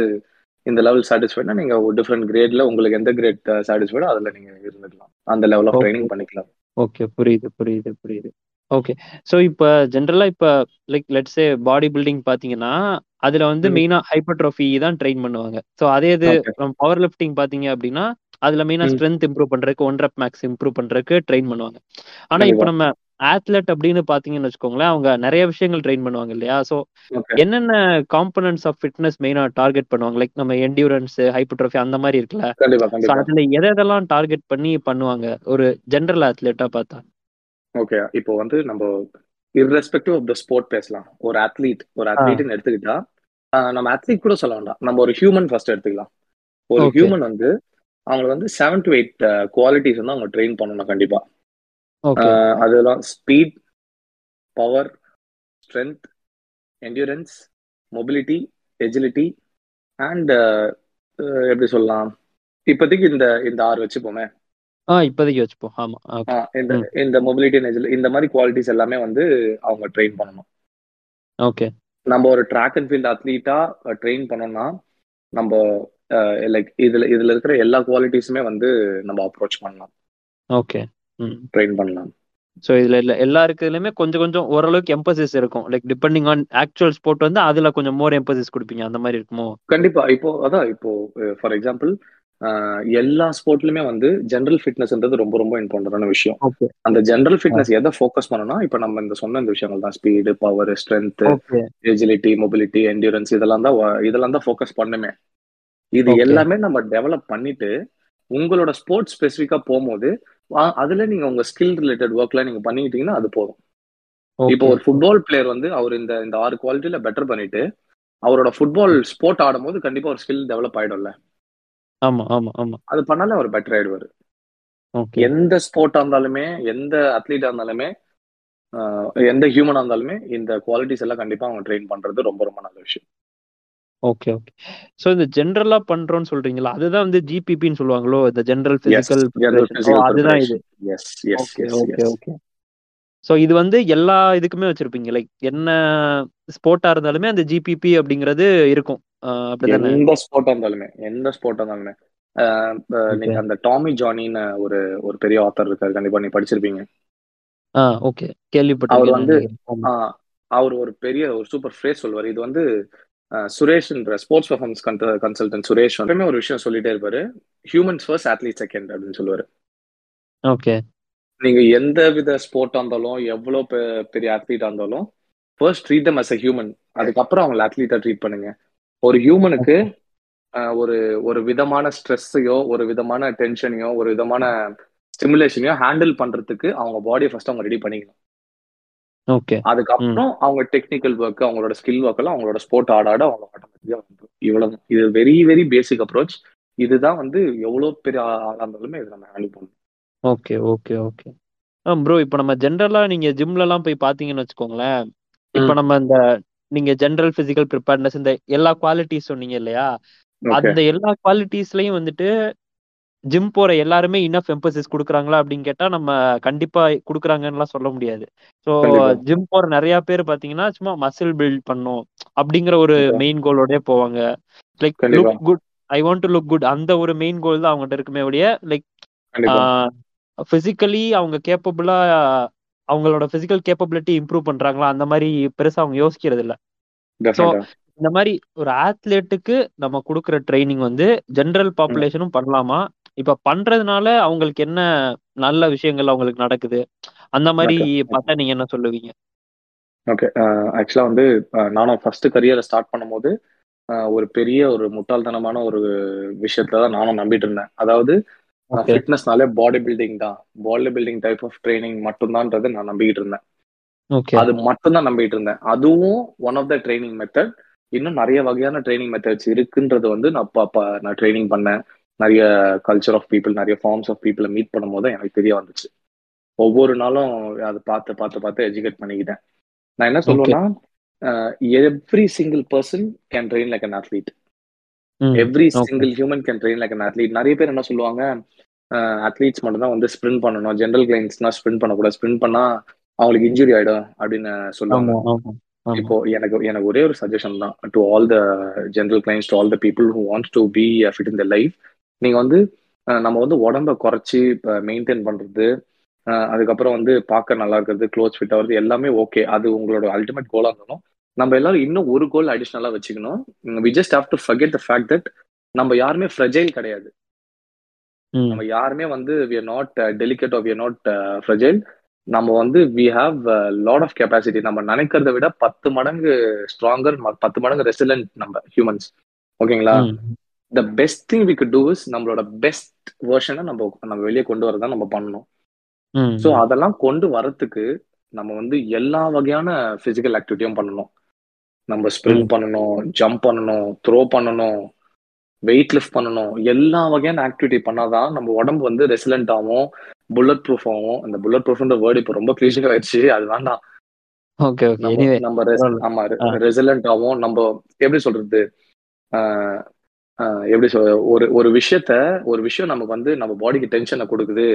இந்த லெவல் சாட்டிஸ்ஃபைட்னா நீங்க ஒரு டிஃப்ரெண்ட் கிரேட்ல உங்களுக்கு எந்த கிரேட் சாட்டிஸ்ஃபைடோ அதுல நீங்க இருந்துக்கலாம். அந்த லெவல் ஆஃப் ட்ரைனிங் பண்ணிக்கலாம். ஓகே புரியுது புரியுது புரியுது. ஓகே ஸோ இப்போ ஜென்ரலா இப்போ லைக் லெட்ஸே பாடி பில்டிங் பாத்தீங்கன்னா அதுல வந்து ம். மெயினா ஹைப்பர்ட்ரோஃபி தான் ட்ரெயின் பண்ணுவாங்க. ஸோ அதே இது பவர் லிஃப்டிங் பாத்தீங்க அப்படின்னா அதுல மெயினா ஸ்ட்ரென்த் இம்ப்ரூவ் பண்றதுக்கு ஒன் ரெப் மேக்ஸ் இம்ப்ரூவ் பண்றதுக்கு ட்ரெயின் பண்ணுவாங்க. ஆனா இப்போ நம்ம ஆத்லெட் அப்படின்னு பாத்தீங்கன்னு வச்சுக்கோங்களேன் அவங்க நிறைய விஷயங்கள் ட்ரெயின் பண்ணுவாங்க இல்லையா? ஸோ ஓகே என்னென்ன காம்பனன்ட்ஸ் ஆஃப் ஃபிட்னஸ் மெயினா டார்கெட் பண்ணுவாங்க? லைக் நம்ம என்டியூரன்ஸ் ஹைப்பர்ட்ரோஃபி அந்த மாதிரி இருக்குல்ல? அதுல எதை எதெல்லாம் டார்கெட் பண்ணி பண்ணுவாங்க? ஒரு ஜென்ரல் ஆத்லெட்டா பார்த்தா. ஓகே இப்போ வந்து நம்ம irrespective ஆஃப் த ஸ்போர்ட் பேசலாம். ஒரு அத்லீட் ஒரு அத்லீட்னு எடுத்துக்கிட்டா நம்ம அத்லீட் கூட சொல்ல வேண்டாம். நம்ம ஒரு ஹியூமன் ஃபர்ஸ்ட் எடுத்துக்கலாம். ஒரு ஹியூமன் வந்து அவங்க வந்து செவன் டு எயிட் குவாலிட்டிஸ் வந்து அவங்க ட்ரெயின் பண்ணணும் கண்டிப்பா. அதெல்லாம் speed power strength endurance mobility agility and எப்படி சொல்லலாம்? இப்போதைக்கு இந்த இந்த ஆறு வச்சுப்போமே. ஆ இப்போதைக்கு வச்சுப்போம். ஆமா இந்த இந்த மொபிலிட்டி அண்ட் இந்த மாதிரி குவாலிட்டிஸ் எல்லாமே வந்து அவங்க ட்ரெயின் பண்ணணும். ஓகே நம்ம ஒரு ட்ராக் அண்ட் ஃபீல்ட் அத்லீட்டா ட்ரெயின் பண்ணோம்னா நம்ம லைக் இதுல இதுல இருக்கிற எல்லா குவாலிட்டிஸுமே வந்து நம்ம அப்ரோச் பண்ணலாம். ஓகே ட்ரெயின் பண்ணலாம். ஸோ இதுல இல்ல எல்லா இருக்கிறதுலையுமே கொஞ்சம் கொஞ்சம் ஓரளவுக்கு எம்பசிஸ் இருக்கும். Like depending on actual sport வந்து அதுல கொஞ்சம் மோர் எம்பசிஸ் கொடுப்பீங்க. அந்த மாதிரி இருக்குமோ? கண்டிப்பா. இப்போ அதான் இப்போ ஃபார் எக்ஸாம்பிள் எல்லா ஸ்போர்ட்லயுமே வந்து ஜென்ரல் ஃபிட்னஸ்ன்றது ரொம்ப ரொம்ப இம்பார்ட்டன்டான விஷயம். அந்த ஜென்ரல் ஃபிட்னஸ் எதை ஃபோக்கஸ் பண்ணணும்னா இப்போ நம்ம இந்த சொன்ன இந்த விஷயங்கள் தான். Speed power strength agility mobility endurance இதெல்லாம் தான் இதெல்லாம் தான் ஃபோக்கஸ் பண்ணுமே. இது எல்லாமே நம்ம டெவலப் பண்ணிட்டு உங்களோட ஸ்போர்ட்ஸ் ஸ்பெசிஃபிக்கா போகும்போது அதுல நீங்க உங்க ஸ்கில் ரிலேட்டட் ஒர்க்ல நீங்க பண்ணிக்கிட்டீங்கன்னா அது போதும். இப்போ ஒரு ஃபுட்பால் பிளேயர் வந்து அவர் இந்த இந்த ஆறு குவாலிட்டியில பெட்டர் பண்ணிட்டு அவரோட ஃபுட்பால் ஸ்போர்ட் ஆடும்போது கண்டிப்பா ஒரு ஸ்கில் டெவலப் ஆயிடும்ல. ஆமா ஆமா ஆமா. அது பண்ணாலே அவர் பெட்டர் ஆயிடுவாரு. ஓகே எந்த ஸ்போர்ட்டா இருந்தாலுமே எந்த அத்லீட்டா இருந்தாலுமே எந்த ஹியூமனா இருந்தாலுமே இந்த குவாலிட்டிஸ் எல்லாம் கண்டிப்பா அவங்க ட்ரெயின் பண்றது ரொம்ப ரொம்ப நல்ல விஷயம். ஓகே ஓகே ஸோ இந்த ஜென்ரலா பண்றோம்னு சொல்றீங்களா? அதுதான் வந்து ஜிபிபின்னு சொல்லுவாங்களோ? இந்த ஜென்ரல் பிசிக்கல் அதுதான் இது. ஓகே ஓகே ஸோ இது வந்து எல்லா இதுக்குமே வச்சிருப்பீங்க. லைக் என்ன ஸ்போர்ட்டா இருந்தாலுமே அந்த ஜிபிபி அப்படிங்கிறது இருக்கும். அப்படிதானே? எந்த ஸ்போர்ட்டா இருந்தாலுமே எந்த ஸ்போர்ட்டா இருந்தாலுமே. நீங்க அந்த டாமி ஜானின்னு ஒரு ஒரு பெரிய ஆத்தர் இருக்காரு. கண்டிப்பா நீ படிச்சிருப்பீங்க. ஆ ஓகே அவர் கேள்விப்பட்டிருக்கேன் வந்து அவர் ஒரு பெரிய ஒரு சூப்பர் ஃப்ரேஸ் சொல்வார் இது வந்து சுரேஷ்ன்ற ஸ்போர்ட்ஸ் பர்ஃபார்மன்ஸ் கன்சல்டன்ட் சுரேஷ் எப்பவுமே ஒரு விஷயம் சொல்லிட்டே இருப்பாரு. ஹியூமன்ஸ் ஃபர்ஸ்ட் அத்லீட் செகண்ட் அப்படின்னு சொல்லுவாரு. ஓகே நீங்க எந்த வித ஸ்போர்ட்டா இருந்தாலும் எவ்வளவு பெ- பெரிய அத்லீட்டா இருந்தாலும் first treat them as a human அதுக்கப்புறம் அவங்களை அத்லீட்டா ட்ரீட் பண்ணுங்க. ஒரு ஹியூமனுக்கு ஒரு ஒரு விதமான ஸ்ட்ரெஸ்ஸையோ ஒரு விதமான டென்ஷனையோ ஒரு விதமான ஸ்டிமுலேஷனையோ ஹேண்டில் பண்றதுக்கு அவங்க பாடியை ஃபர்ஸ்ட் அவங்க ரெடி பண்ணிக்கணும். ஓகே அதுக்கப்புறம் அவங்க டெக்னிக்கல் ஒர்க் அவங்களோட ஸ்கில் ஒர்க் எல்லாம் அவங்களோட ஸ்போர்ட் ஆட ஆட அவங்க ஆட்டோமேட்டிக்கா வந்துடும் இவ்வளவு இது வெரி வெரி பேசிக் அப்ரோச் இதுதான் வந்து எவ்வளவு பெரிய ஆளா இருந்தாலுமே இது நம்ம ஹேண்டில் பண்ணணும். Okay okay okay ah bro இப்போ நம்ம ஜென்ரலா நீங்க ஜிம்ல எல்லாம் போய் பாத்தீங்கன்னு வச்சுக்கோங்களேன். இப்போ நம்ம இந்த நீங்க ஜெனரல் பிசிக்கல் ப்ரிப்பேர்னஸ் இந்த எல்லா குவாலிட்டிஸ் சொன்னீங்க இல்லையா? அந்த எல்லா குவாலிட்டிஸ்லயும் வந்துட்டு ஜிம் போற எல்லாருமே இனஃப் எம்பசிஸ் கொடுக்குறாங்களா அப்படின்னு கேட்டா நம்ம கண்டிப்பா கொடுக்குறாங்கன்னுலாம் சொல்ல முடியாது. ஸோ ஜிம் போற நிறைய பேர் பாத்தீங்கன்னா சும்மா மசில் பில்ட் பண்ணும் அப்படிங்கிற ஒரு மெயின் கோலோடய போவாங்க. Like look good I want to look good அந்த ஒரு மெயின் கோல் தான் அவங்ககிட்ட இருக்குமே ஒழிய லைக் பிசிக்கலி அவங்க கேப்பபிளா அவங்களோட பிசிக்கல் கேப்பபிலிட்டி இம்ப்ரூவ் பண்றாங்களா? அந்த மாதிரி பெருசா அவங்க யோசிக்கிறது இல்ல. ஸோ இந்த மாதிரி ஒரு ஆத்லெட்டுக்கு நம்ம கொடுக்குற ட்ரைனிங் வந்து ஜென்ரல் பாப்புலேஷனும் பண்ணலாமா? இப்ப பண்றதுனால அவங்களுக்கு என்ன நல்ல விஷயங்கள் அவங்களுக்கு நடக்குது? அந்த மாதிரி பார்த்தா நீங்க என்ன சொல்லுவீங்க? ஓகே ஆக்சுவலா வந்து நானும் ஃபர்ஸ்ட் கரியரை ஸ்டார்ட் பண்ணும்போது ஒரு பெரிய ஒரு முட்டாள்தனமான ஒரு விஷயத்துல தான் நானும் நம்பிட்டு இருந்தேன். அதாவது ஃபிட்னஸ்னாலே பாடி பில்டிங் தான். Body building type of training மட்டும்தான்றது நான் நம்பிக்கிட்டு இருந்தேன். ஓகே அது மட்டும்தான் நம்பிட்டு இருந்தேன். அதுவும் one of the training method இன்னும் நிறைய வகையான ட்ரைனிங் மெத்தட்ஸ் இருக்குன்றது வந்து நான் நான் ட்ரைனிங் பண்ணேன். நிறைய கல்ச்சர் ஆஃப் பீப்புள் நிறைய ஃபார்ம்ஸ் ஆஃப் பீப்புளை மீட் பண்ணும்போது எனக்கு தெரிய வந்துச்சு. ஒவ்வொரு நாளும் அதை பார்த்து பார்த்து பார்த்து எஜுகேட் பண்ணிக்கிட்டேன். நான் என்ன சொல்லுவேன்னா every single person can train like an athlete every single human can train like an athlete நிறைய பேர் என்ன சொல்லுவாங்க அத்லீட்ஸ் மட்டும் தான் வந்து ஸ்ப்ரிண்ட் பண்ணணும். ஜென்ரல் கிளைண்ட்ஸ்னா ஸ்ப்ரிண்ட் பண்ணக்கூடாது. ஸ்ப்ரிண்ட் பண்ணா அவங்களுக்கு இன்ஜுரி ஆயிடும் அப்படின்னு சொல்லுவாங்க. இப்போ எனக்கு எனக்கு ஒரே ஒரு சஜஷன் தான். To all the general clients to all the people who wants to be fit in the life நீங்க வந்து நம்ம வந்து உடம்ப குறைச்சி மெயின்டைன் பண்றது அதுக்கப்புறம் வந்து பார்க்க நல்லா இருக்கிறது க்ளோத் ஃபிட் ஆகுறது எல்லாமே ஓகே அது உங்களோட அல்டிமேட் கோலா இருந்தாலும் நம்ம எல்லாரும் இன்னும் ஒரு கோல் அடிஷ்னலா வச்சுக்கணும். We just have to forget the fact that நம்ம யாருமே ஃப்ரெஜைல் கிடையாது. நம்ம யாருமே வந்து we are not delicate or we are not fragile நம்ம வந்து we have lot of capacity நம்ம நினைக்கிறத விட பத்து மடங்கு ஸ்ட்ராங்கர் பத்து மடங்கு ரெசிலண்ட் நம்ம ஹியூமன்ஸ் ஓகேங்களா the best thing we could do is நம்மளோட பெஸ்ட் வெர்ஷனை நம்ம நம்ம வெளியே கொண்டு வரதான் நம்ம பண்ணணும். ஸோ அதெல்லாம் கொண்டு வரத்துக்கு நம்ம வந்து எல்லா வகையான பிசிக்கல் ஆக்டிவிட்டியும் பண்ணணும். நம்ம ஸ்ப்ரிண்ட் ம் பண்ணணும் ஜம்ப் பண்ணணும் த்ரோ பண்ணணும் வெயிட் லிஃப்ட் பண்ணணும். எல்லா வகையான ஆக்டிவிட்டி பண்ணாதான் நம்ம உடம்பு வந்து ரெசிலண்ட் ஆகும் புல்லட் ப்ரூஃப் ஆகும் அந்த புல்லட் ப்ரூஃப்ன்ற வேர்டு இப்போ ரொம்ப கிளீஷிக் ஆயிடுச்சு. அது வேண்டாம். ஓகே நம்ம ஆமா ரெசிலண்ட் ஆகும் நம்ம எப்படி சொல்றது? எப்படி சொல்ற ஒரு ஒரு விஷயத்த ஒரு விஷயம் நமக்கு வந்து நம்ம பாடிக்கு டென்ஷனை கொடுக்குது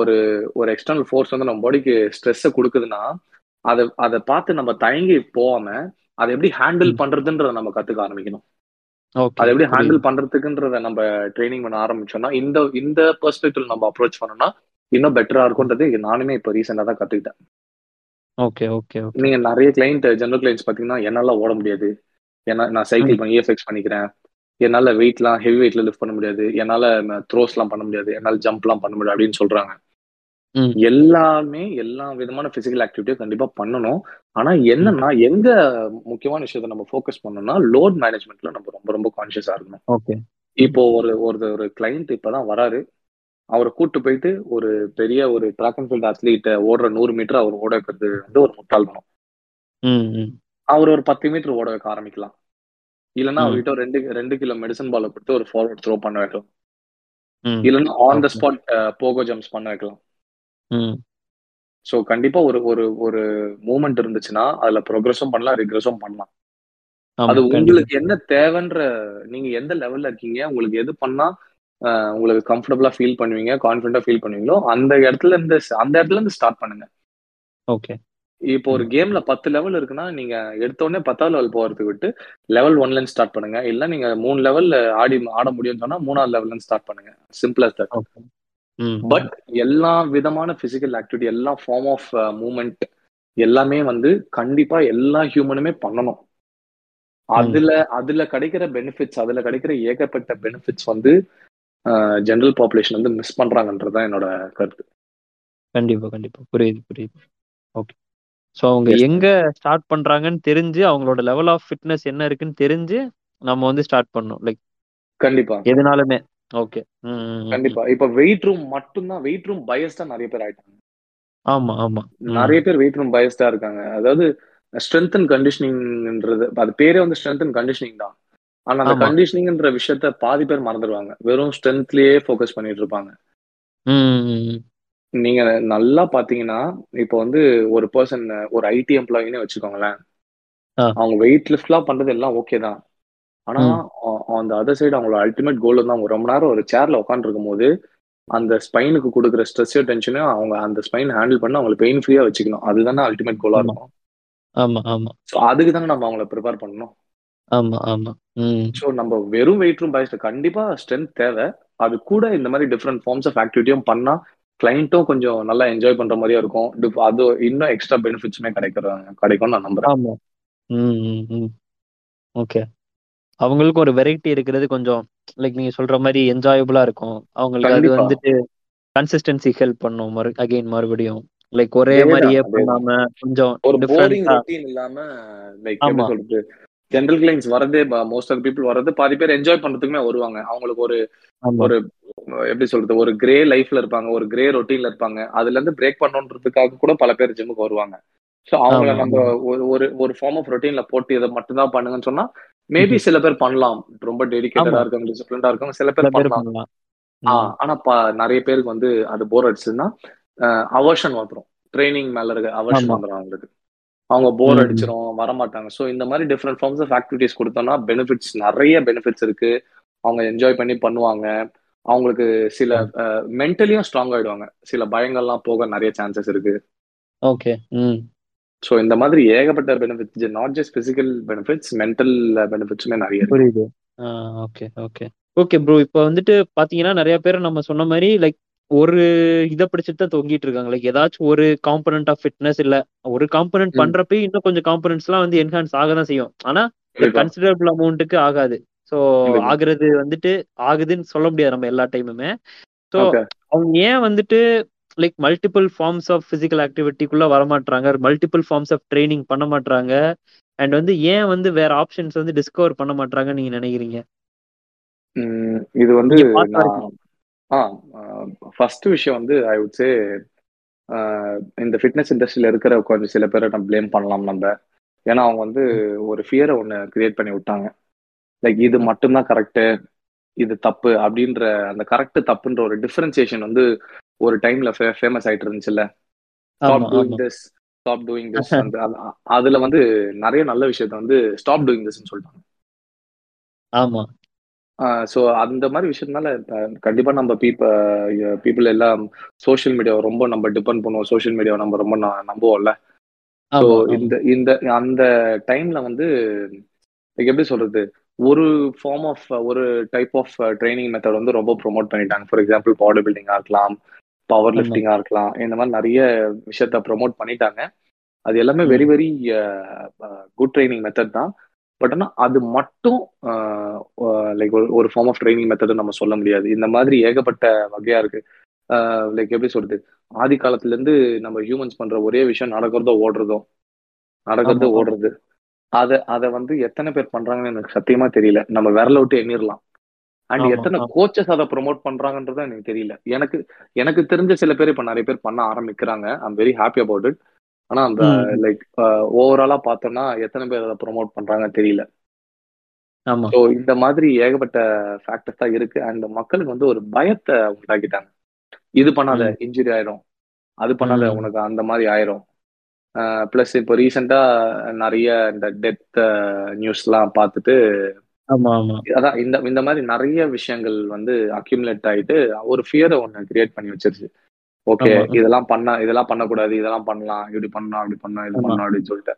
ஒரு ஒரு எக்ஸ்டர்னல் ஃபோர்ஸ் வந்து நம்ம பாடிக்கு ஸ்ட்ரெஸ்ஸை கொடுக்குதுன்னா அதை அதை பார்த்து நம்ம தயங்கி போகாம அதை எப்படி ஹேண்டில் பண்றதுன்றத நம்ம கத்துக்க ஆரம்பிக்கணும். அதை எப்படி ஹேண்டில் பண்றதுக்குன்றத நம்ம ட்ரைனிங் பண்ண ஆரம்பிச்சோம்னா இந்த இந்த பெர்ஸ்பெக்டிவ் நம்ம அப்ரோச் பண்ணோம்னா இன்னும் பெட்டரா இருக்கும்ன்றது நானுமே இப்போ ரீசெண்டா தான் கத்துக்கிட்டேன். ஓகே ஓகே நீங்க நிறைய கிளைண்ட் ஜெனரல் கிளைண்ட்ஸ் பாத்தீங்கன்னா என்னால ஓட முடியாது. ஏன்னா நான் சைக்கிள் பண்ணி இஎஃப்எக்ஸ் பண்ணிக்கிறேன். என்னால வெயிட்லாம் ஹெவி வெயிட்ல லிஃப்ட் பண்ண முடியாது. என்னால த்ரோஸ்லாம் பண்ண முடியாது. என்னால ஜம்ப்லாம் பண்ண முடியாது அப்படின்னு சொல்றாங்க. எல்லாமே எல்லா விதமான பிசிக்கல் ஆக்டிவிட்டியும் கண்டிப்பா பண்ணணும். ஆனா என்னன்னா எங்க முக்கியமான விஷயத்த நம்ம ஃபோக்கஸ் பண்ணணும்னா லோட் மேனேஜ்மெண்ட்ல நம்ம ரொம்ப ரொம்ப கான்சியஸா இருக்கணும். ஓகே. இப்போ ஒரு ஒரு ஒரு கிளைண்ட் இப்பதான் வராரு. அவரை கூட்டு போயிட்டு ஒரு பெரிய ஒரு ட்ராக் அண்ட் ஃபீல்ட் அத்லீட் ஓடுற நூறு மீட்டர் அவர் ஓட வைக்கிறது வந்து ஒரு முட்டாள்தனம். ம் ம். அவர் ஒரு பத்து மீட்டர் ஓட வைக்க ஆரம்பிக்கலாம். இல்லைன்னா அவர்கிட்ட ரெண்டு ரெண்டு கிலோ மெடிசன் பாலை கொடுத்து ஒரு ஃபார்வர்ட் த்ரோ பண்ண வைக்கலாம். இல்லைன்னா on the spot pogo jumps பண்ண வைக்கலாம். ஸோ கண்டிப்பா ஒரு ஒரு ஒரு மூமெண்ட் இருந்துச்சுன்னா அதுல ப்ரோக்ரஸும் பண்ணலாம் ரிக்ரெஸும் பண்ணலாம். அது உங்களுக்கு என்ன தேவைன்ற நீங்க எந்த லெவல்ல இருக்கீங்க உங்களுக்கு எது பண்ணா உங்களுக்கு கம்ஃபர்டபுளா ஃபீல் பண்ணுவீங்க கான்ஃபிடண்டா ஃபீல் பண்ணுவீங்களோ அந்த இடத்துல இருந்து அந்த இடத்துல இருந்து ஸ்டார்ட் பண்ணுங்க. ஓகே இப்போ ஒரு கேம்ல பத்து லெவல் இருக்குன்னா நீங்க எடுத்த உடனே பத்தாவது லெவல் போறதுக்கு விட்டு லெவல் ஒன்ல இருந்து ஸ்டார்ட் பண்ணுங்க. இல்ல நீங்க மூணு லெவல்ல ஆடி ஆட முடியும்னு சொன்னா மூணாவது லெவல்ல இருந்து ஸ்டார்ட் பண்ணுங்க. சிம்பிள் தட் பட் எல்லா விதமான பிசிக்கல் ஆக்டிவிட்டி எல்லா ஃபார்ம் ஆஃப் மூமெண்ட் எல்லாமே வந்து கண்டிப்பா எல்லா ஹியூமனுமே பண்ணணும். அதுல அதுல கிடைக்கிற பெனிஃபிட்ஸ் அதுல கிடைக்கிற ஏகப்பட்ட பெனிஃபிட்ஸ் வந்து ஜெனரல் பாப்புலேஷன் வந்து மிஸ் பண்றாங்கன்றதுதான் என்னோட கருத்து. கண்டிப்பா கண்டிப்பா. புரியுது புரியுது. ஓகே ஸோ அவங்க எங்க ஸ்டார்ட் பண்றாங்கன்னு தெரிஞ்சு அவங்களோட லெவல் ஆஃப் ஃபிட்னஸ் என்ன இருக்குன்னு தெரிஞ்சு நம்ம வந்து ஸ்டார்ட் பண்ணணும். லைக் கண்டிப்பா. எதுனாலுமே. ஓகே. கண்டிப்பா. இப்ப வெயிட் ரூம் மட்டும்தான் வெயிட் ரூம் பயஸ்டா நிறைய பேர் ஆயிட்டாங்க. ஆமா ஆமா. நிறைய பேர் வெயிட் ரூம் பயஸ்டா இருக்காங்க. அதாவது ஸ்ட்ரென்த் அண்ட் கண்டிஷனிங்ன்றது அது பேரே வந்து ஸ்ட்ரென்த் அண்ட் கண்டிஷனிங் தான். ஆனா அந்த கண்டிஷனிங்ன்ற விஷயத்த பாதி பேர் மறந்துடுவாங்க வெறும் ஸ்ட்ரென்த்லயே ஃபோக்கஸ் பண்ணிட்டு இருப்பாங்க. நீங்க நல்லா பாத்தீங்கன்னா இப்போ வந்து ஒரு பர்சன் ஒரு ஐடி எம்ப்ளாயினே வச்சுக்கோங்களேன். அவங்க வெயிட் லிஃப்ட்லாம் பண்றது எல்லாம் ஓகே தான். ஆனா அந்த அதர் சைடு அவங்களோட அல்டிமேட் கோல் வந்து அவங்க ரொம்ப நேரம் ஒரு சேர்ல உட்காந்துருக்கும் போது அந்த ஸ்பைனுக்கு கொடுக்குற ஸ்ட்ரெஸ் டென்ஷனையும் அவங்க அந்த ஸ்பைன் ஹேண்டில் பண்ணி அவங்களை பெயின் ஃப்ரீயா வச்சுக்கணும். அதுதானே அல்டிமேட் கோலா. இருக்கும். ஆமா ஆமா. ஸோ அதுக்கு தானே நம்ம அவங்கள ப்ரிப்பேர் பண்ணணும். ஆமா ஆமா. ஸோ நம்ம வெறும் வெயிட் ரூம் பாய்ஸ்ல கண்டிப்பா ஸ்ட்ரென்த் தேவை. அது கூட இந்த மாதிரி டிஃப்ரெண்ட் ஃபார்ம்ஸ் ஆஃப் ஆக்டிவிட்டியும் பண்ணா கிளைண்ட்டும் கொஞ்சம் நல்லா என்ஜாய் பண்ற மாதிரியா இருக்கும். அது இன்னும் எக்ஸ்ட்ரா பெனிஃபிட்ஸுமே கிடைக்கிற கிடைக்கும்னு நான் நம்புறேன். ஓகே அவங்களுக்கு ஒரு வெரைட்டி இருக்கிறது கொஞ்சம் லைக் நீங்க சொல்ற மாதிரி என்ஜாயபிளா இருக்கும். அவங்களுக்கு அது. வந்துட்டு கன்சிஸ்டன்சி ஹெல்ப் பண்ணும் மறு அகைன் மறுபடியும். லைக் ஒரே மாதிரியே. பண்ணாம கொஞ்சம் ஒரு போரிங் இல்லாம லைக் எப்படி. சொல்றது? ஜென்ரல் கிளைண்ட்ஸ் வரதே மோஸ்ட் ஆஃப் பீப்புள் வரது பாதி பேர் என்ஜாய் பண்றதுக்குமே வருவாங்க. அவங்களுக்கு ஒரு ஒரு எப்படி சொல்றது ஒரு கிரே லைஃப்ல இருப்பாங்க ஒரு கிரே ரொட்டீன்ல இருப்பாங்க. அதுல இருந்து பிரேக் பண்ணணுன்றதுக்காக கூட பல பேர் ஜிம்முக்கு வருவாங்க. ஸோ அவங்கள நம்ம ஒரு ஒரு ஒரு ஃபார்ம் ஆஃப் ரொட்டீன்ல போட்டு இதை மட்டும்தான் பண்ணுங்கன்னு சொன்னா மேபி சில பேர் பண்ணலாம். ரொம்ப டெடிகேட்டடா ஆமா. இருக்காங்க டிசிப்ளின்டா இருக்காங்க சில பேர் பண்ணலாம். ஆனா ப- நிறைய பேருக்கு வந்து அது போர் அடிச்சுன்னா அவர்ஷன் வந்துரும். ட்ரைனிங் மேல இருக்க அவர்ஷன் ஆமா. வந்துரும் அவங்களுக்கு. அவங்க போர் ம். அடிச்சிரும் வரமாட்டாங்க. ஸோ இந்த மாதிரி டிஃப்ரெண்ட் ஃபார்ம்ஸ் ஆஃப் ஆக்டிவிட்டிஸ் கொடுத்தோம்னா பெனிஃபிட்ஸ் நிறைய பெனிஃபிட்ஸ் இருக்கு. அவங்க என்ஜாய் பண்ணி பண்ணுவாங்க. அவங்களுக்கு சில மென்டலியும் ஸ்ட்ராங் ஆயிடுவாங்க. சில பயங்கள்லாம் போக நிறைய சான்சஸ் இருக்கு. ஓகே ஸோ இந்த மாதிரி ஏகப்பட்ட benefits not just physical benefits mental பெனிஃபிட்ஸுமே நிறைய புரியுது. ஓகே ஓகே ஓகே ப்ரோ இப்போ வந்துட்டு பாத்தீங்கன்னா நிறைய பேர் நம்ம சொன்ன மாதிரி லைக் ஒரு இதை பிடிச்சிட்டு தான் தொங்கிட்டு இருக்காங்க லைக் ஏதாச்சும் ஒரு காம்பனண்ட் ஆஃப் ஃபிட்னஸ் இல்ல ஒரு காம்பனண்ட். பண்றப்ப இன்னும் கொஞ்சம் காம்பனண்ட்ஸ் எல்லாம் வந்து என்ஹான்ஸ் ஆக தான் செய்யும் ஆனா. கன்சிடரபிள் அமௌண்ட்டுக்கு ஆகாது கண்டிப்பா. ஆகுறது வந்துட்டு ஆகுதுன்னு சொல்ல முடியாது நம்ம எல்லா டைமுமே ஸோ Okay. அவங்க ஏன் வந்துட்டு like multiple forms of physical ஆக்டிவிட்டிக்குள்ள வரமாட்றாங்க மல்டிபிள் ஃபார்ம்ஸ் ஆஃப் ட்ரைனிங் பண்ண மாட்றாங்க அண்ட் வந்து ஏன் வந்து வேற ஆப்ஷன்ஸ் வந்து டிஸ்கவர் பண்ண மாட்றாங்கன்னு நீங்க நினைக்கிறீங்க இது வந்து ஆ ஃபர்ஸ்ட் விஷயம் வந்து ஐ வுட் சே இந்த ஃபிட்னஸ் இண்டஸ்ட்ரியில இருக்கிற கொஞ்சம் சில பேரை நம்ம ப்ளேம் பண்ணலாம் நம்ம. ஏன்னா அவங்க வந்து ஒரு ஃபியரை ஒன்று கிரியேட் பண்ணி விட்டாங்க. லைக் இது மட்டும்தான் கரெக்டு இது தப்பு அப்படின்ற அந்த கரெக்ட் தப்புன்ற ஒரு டிஃபரன்சியேஷன் வந்து ஒரு டைம்ல ஃபேமஸ் ஆயிட்டு இருந்துச்சுல்ல. Stop doing this stop doing this அந்த அது- அதுல வந்து நிறைய நல்ல விஷயத்த வந்து ஸ்டாப் டூயிங் திஸ்ன்னு சொல்லிட்டாங்க ஆமா. ஸோ அந்த மாதிரி விஷயத்தினால கண்டிப்பா நம்ம பீப்ப பீப்புள் எல்லாம் சோஷியல் மீடியாவை ரொம்ப நம்ம டிபெண்ட் பண்ணுவோம். சோஷியல் மீடியாவை நம்ம ரொம்ப நம்புவோம்ல. ஸோ இந்த இந்த அந்த டைம்ல வந்து எப்படி சொல்றது? ஒரு ஃபார்ம் ஆஃப் ஒரு டைப் ஆஃப் ட்ரைனிங் மெத்தட் வந்து ரொம்ப ப்ரோமோட் பண்ணிட்டாங்க. ஃபார் எக்ஸாம்பிள் பாடி பில்டிங்கா இருக்கலாம் பவர் ஆமா. லிஃப்டிங்கா இருக்கலாம் இந்த மாதிரி நிறைய விஷயத்த ப்ரோமோட் பண்ணிட்டாங்க. அது எல்லாமே. Very very good training method தான். பட் ஆனால் அது மட்டும் லைக் ஒரு ஃபார்ம் ஆஃப் ட்ரைனிங் மெத்தட் நம்ம சொல்ல முடியாது. இந்த மாதிரி ஏகப்பட்ட வகையா இருக்கு. லைக் எப்படி சொல்றது? ஆதி காலத்துல இருந்து நம்ம ஹியூமன்ஸ் பண்ற ஒரே விஷயம் நடக்கிறதோ ஓடுறதோ. நடக்கிறது. ஓடுறது. அத அத வந்து எத்தனை பேர் பண்றாங்கன்னு எனக்கு சத்தியமா தெரியல. நம்ம விரல விட்டு எண்ணிரலாம். அண்ட் எத்தனை. கோச்சஸ் அதை ப்ரோமோட் பண்றாங்கன்றது எனக்கு தெரியல. எனக்கு எனக்கு தெரிஞ்ச சில பேர் இப்ப நிறைய பேர் பண்ண ஆரம்பிக்கிறாங்க. I'm very happy about it ஆனா அந்த. லைக் ஓவராலா பார்த்தோம்னா எத்தனை பேர் அதை ப்ரோமோட் பண்றாங்க தெரியல. ஆமா. ஸோ இந்த மாதிரி ஏகப்பட்ட ஃபேக்டர்ஸ் தான் இருக்கு. அண்ட் மக்களுக்கு வந்து ஒரு பயத்தை உண்டாக்கிட்டாங்க. இது பண்ணாத. இன்ஜுரி ஆயிரும். அது பண்ணாத. உனக்கு அந்த மாதிரி ஆயிரும். ப்ளஸ் இப்போ ரீசெண்டா நிறைய இந்த டெத் நியூஸ்லாம் பார்த்துட்டு ஆமா ஆமா. அதான் இந்த இந்த மாதிரி நிறைய விஷயங்கள் வந்து அக்யூமுலேட் ஆயிட்டு ஒரு ஃபியரை ஒன்று கிரியேட் பண்ணி வச்சிருச்சு. ஓகே. இதெல்லாம் பண்ணா இதெல்லாம் பண்ணக்கூடாது இதெல்லாம் பண்ணலாம் இப்படி பண்ணலாம் அப்படி பண்ணலாம் இது. பண்ணலாம் அப்படின்னு சொல்லிட்டு.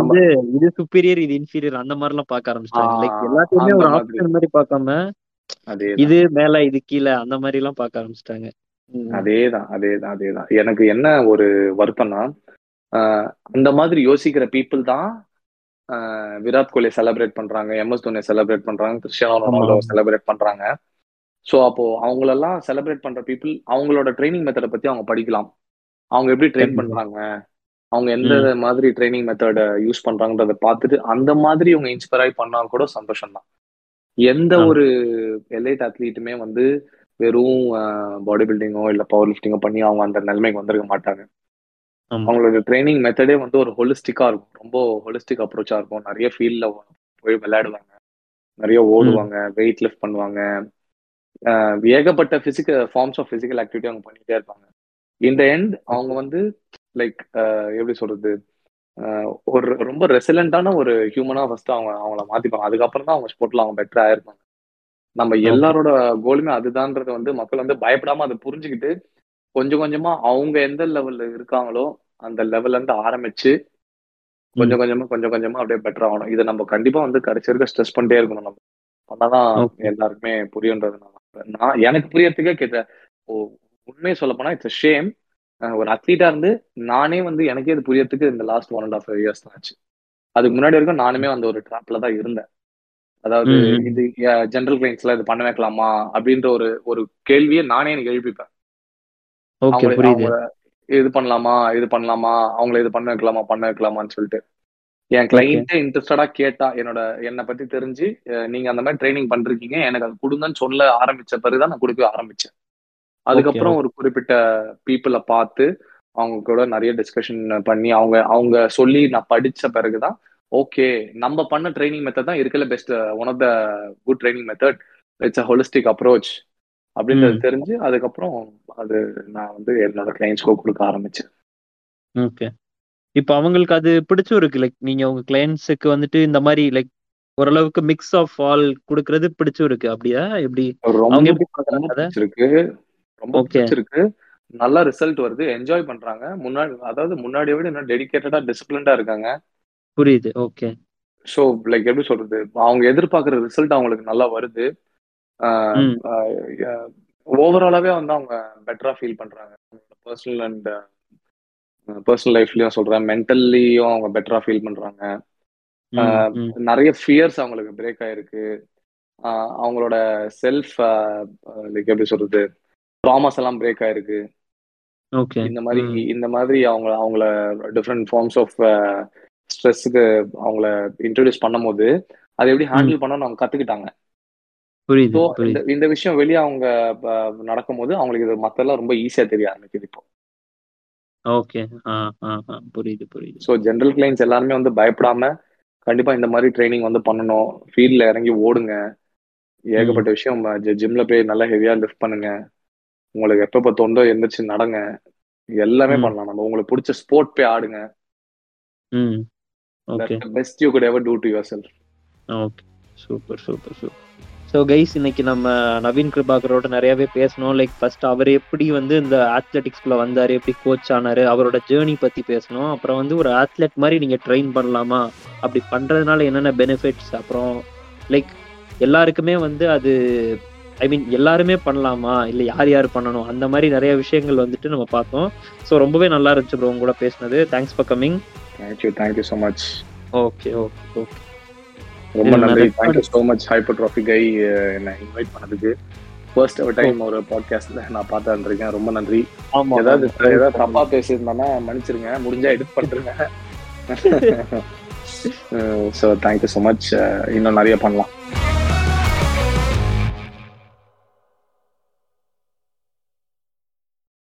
வந்து இது சுப்பீரியர் இது இன்ஃபீரியர் அந்த மாதிரி எல்லாம் பார்க்க ஆரம்பிச்சிட்டாங்க. லைக் எல்லாத்தையுமே ஒரு ஆப்ஷன் மாதிரி பார்க்காம இது மேல இது கீழே அந்த மாதிரி எல்லாம் பார்க்க ஆரம்பிச்சிட்டாங்க. அதேதான் அதேதான் அதேதான். எனக்கு என்ன ஒரு வருத்தம்னா அந்த மாதிரி யோசிக்கிற பீப்புள் தான் விராட் கோலி செலிப்ரேட் பண்றாங்க எம்எஸ் தோனியை செலிப்ரேட் பண்றாங்க கிறிஸ்டியானோ ரொனால்டோ. செலிப்ரேட் பண்றாங்க. ஸோ அப்போ அவங்களெல்லாம் செலிப்ரேட் பண்ற பீப்புள் அவங்களோட ட்ரைனிங் மெத்தடை பத்தி அவங்க படிக்கலாம். அவங்க எப்படி ட்ரெயின். பண்றாங்க? அவங்க எந்த மாதிரி ட்ரைனிங் மெத்தட யூஸ் பண்றாங்கன்றத பார்த்துட்டு அந்த மாதிரி அவங்க இன்ஸ்பயர் ஆகி பண்ணா கூட சந்தோஷம் தான் எந்த. ஒரு எலைட் அத்லீட்டுமே வந்து வெறும் பாடி பில்டிங்கோ இல்ல பவர் லிஃப்டிங்கோ பண்ணி அவங்க அந்த நிலைமைக்கு வந்திருக்க மாட்டாங்க. அவங்களோட ட்ரைனிங் மெத்தடே வந்து ஒரு ஹோலிஸ்டிக்கா இருக்கும். ரொம்ப ஹோலிஸ்டிக் அப்ரோச்சா இருக்கும். நிறைய ஃபீல்ட்ல போய் விளையாடுவாங்க. நிறைய ஓடுவாங்க வெயிட் லிஃப்ட் பண்ணுவாங்க. ஏகப்பட்ட physical forms of physical activity அவங்க பண்ணிட்டே இருப்பாங்க. இந்த எண்ட் அவங்க வந்து லைக் எப்படி சொல்றது? ஒரு ரொம்ப ரெசிலண்டான ஒரு ஹியூமனா ஃபர்ஸ்ட் அவங்க அவங்கள மாத்திப்பாங்க. அதுக்கப்புறம் தான் அவங்க ஸ்போர்ட்ல அவங்க பெட்டர் ஆயிருப்பாங்க நம்ம எல்லாரோட கோலுமே அதுதான்றத வந்து மக்கள் வந்து பயப்படாம அதை புரிஞ்சுக்கிட்டு கொஞ்சம் கொஞ்சமா அவங்க எந்த லெவல்ல இருக்காங்களோ அந்த லெவல்ல இருந்து ஆரம்பிச்சு கொஞ்சம் கொஞ்சமா கொஞ்சம் கொஞ்சமா அப்படியே பெட்டர் ஆகணும். இதை நம்ம கண்டிப்பா வந்து கடைசி வரைக்கும் ஸ்ட்ரெஸ் பண்ணிட்டே இருக்கணும் நம்ம. பண்ணாதான். எல்லாருக்குமே புரியுன்றது நான் எனக்கு புரியறதுக்கே கேட்ட உண்மையை சொல்ல போனா இட்ஸ் ஷேம் ஒரு அத்லீட்டா இருந்து நானே வந்து எனக்கே இது புரியறதுக்கு இந்த last one and half years தான் ஆச்சு. அதுக்கு முன்னாடி வரைக்கும் நானுமே அந்த ஒரு ட்ராப்ல தான் இருந்தேன். அதாவது. இது ஜென்ரல் கிளைண்ட்ஸ்ல இது பண்ண வைக்கலாமா அப்படின்ற ஒரு ஒரு கேள்வியை நானே எனக்கு எழுப்பிப்பேன். இது பண்ணலாமா இது பண்ணலாமா அவங்கள இது பண்ண வைக்கலாமா பண்ண வைக்கலாமான்னு சொல்லிட்டு. என் கிளைண்ட்டே இன்ட்ரெஸ்டடா கேட்டா என்னோட என்னை பத்தி தெரிஞ்சு நீங்க அந்த மாதிரி ட்ரைனிங் பண்றீங்க எனக்கு அது கொடுங்கன்னு சொல்ல ஆரம்பிச்ச பிறகுதான் நான் கொடுக்க ஆரம்பிச்சேன். அதுக்கப்புறம் ஒரு குறிப்பிட்ட பீப்புளை பார்த்து அவங்க கூட நிறைய டிஸ்கஷன் பண்ணி அவங்க அவங்க சொல்லி நான் படிச்ச பிறகுதான் ஓகே நம்ம பண்ண ட்ரைனிங் மெத்தட் தான் இருக்கல best one of the good training method it's a holistic approach அப்படின்றது ம். தெரிஞ்சு அதுக்கப்புறம் அது நான் வந்து என்னோட கிளைண்ட்ஸ்க்கு கொடுக்க ஆரம்பிச்சேன். ஓகே இப்போ அவங்களுக்கு அது பிடிச்சும் இருக்கு. லைக் நீங்க உங்க கிளையன்ஸுக்கு வந்துட்டு இந்த மாதிரி லைக் ஓரளவுக்கு மிக்ஸ் ஆஃப் ஆல் கொடுக்கறது பிடிச்சும் இருக்கு. அப்படியா? எப்படி? அவங்க எப்படி ரொம்ப பிடிச்சிருக்கு. ரொம்ப ஓகே பிடிச்சிருக்கு. நல்ல ரிசல்ட் வருது. என்ஜாய் பண்றாங்க. முன்னாடி அதாவது முன்னாடியை விட இன்னும் டெடிகேட்டடா டிசிப்ளின்டா இருக்காங்க. புரியுது. ஓகே ஸோ லைக் எப்படி சொல்றது? அவங்க எதிர்பார்க்குற ரிசல்ட் அவங்களுக்கு நல்லா வருது. ஓவராலாவே வந்து அவங்க பெட்டரா ஃபீல் பண்றாங்க. பர்சனல் அண்ட் பர்சனல் லைஃப்லயும் சொல்றேன். மென்டல்லியும் அவங்க பெட்டரா ஃபீல் பண்றாங்க. நிறைய ஃபியர்ஸ் அவங்களுக்கு பிரேக் ஆயிருக்கு. அவங்களோட செல்ஃப் லைக் எப்படி சொல்றது? ட்ராமாஸ் எல்லாம் பிரேக் ஆயிருக்கு. இந்த மாதிரி இந்த மாதிரி அவங்க அவங்கள டிஃப்ரெண்ட் ஃபார்ம்ஸ் ஆஃப் ஸ்ட்ரெஸ்ஸுக்கு அவங்கள இன்ட்ரடியூஸ் பண்ணும்போது அதை எப்படி ஹேண்டில் பண்ணணும்னு அவங்க கத்துக்கிட்டாங்க. இந்த விஷயம் வெளியே அவங்க அஹ், நடக்கும்போது அவங்களுக்கு இது மத்தெல்லாம் ரொம்ப ஈஸியா தெரிய ஆரம்பிக்குது இப்போ. ஓகே புரியுது புரியுது. ஸோ ஜென்ரல் கிளைண்ட்ஸ் எல்லாருமே வந்து பயப்படாம கண்டிப்பா இந்த மாதிரி ட்ரைனிங் வந்து பண்ணணும். ஃபீல்ட்ல இறங்கி ஓடுங்க. ஏகப்பட்ட விஷயம் ஜிம்ல போய் நல்லா ஹெவியா லிஃப்ட் பண்ணுங்க. உங்களுக்கு எப்பப்ப தொண்டோ எந்திரிச்சு நடங்க. எல்லாமே பண்ணலாம். நம்ம உங்களுக்கு பிடிச்ச ஸ்போர்ட் போய் ஆடுங்க. Best you good ever do to yourself okay super super super so guys இன்னைக்கு நம்ம நவீன் கிருபாகரோட நிறையவே பேசணும். லைக் ஃபர்ஸ்ட் அவர் எப்படி வந்து இந்த அத்லெட்டிக்ஸ்குள்ள வந்தார் எப்படி கோச் ஆனாரு அவரோட ஜேர்னி பத்தி பேசணும். அப்புறம் வந்து ஒரு அத்லெட் மாதிரி நீங்க ட்ரெயின் பண்ணலாமா? அப்படி பண்றதுனால என்னென்ன பெனிஃபிட்ஸ் அப்புறம் லைக் எல்லாருக்குமே வந்து அது ஐ மீன் எல்லாருமே பண்ணலாமா? இல்லை யார் யார் பண்ணணும்? அந்த மாதிரி நிறைய விஷயங்கள் வந்துட்டு நம்ம பார்த்தோம். ஸோ ரொம்பவே நல்லா இருந்துச்சு ப்ரோ உங்க கூட பேசினது. Thanks for coming thank you thank you so much okay okay okay ரொம்ப நன்றி. நான் thank you so much hypertrophy guy என்னை இன்வைட் பண்ணதுக்கு. ஃபர்ஸ்ட் ஒரு டைம் ஒரு பாட்காஸ்ட்ல நான் பார்த்து இருக்கேன் ரொம்ப நன்றி. ஆமா ஏதாவது. ஏதாவது தப்பா பேசியிருந்தேன்னா மன்னிச்சிருங்க. முடிஞ்சா எடிட் பண்றேங்க. ஸோ தேங்க்யூ ஸோ மச் இன்னும் நிறைய பண்ணலாம்.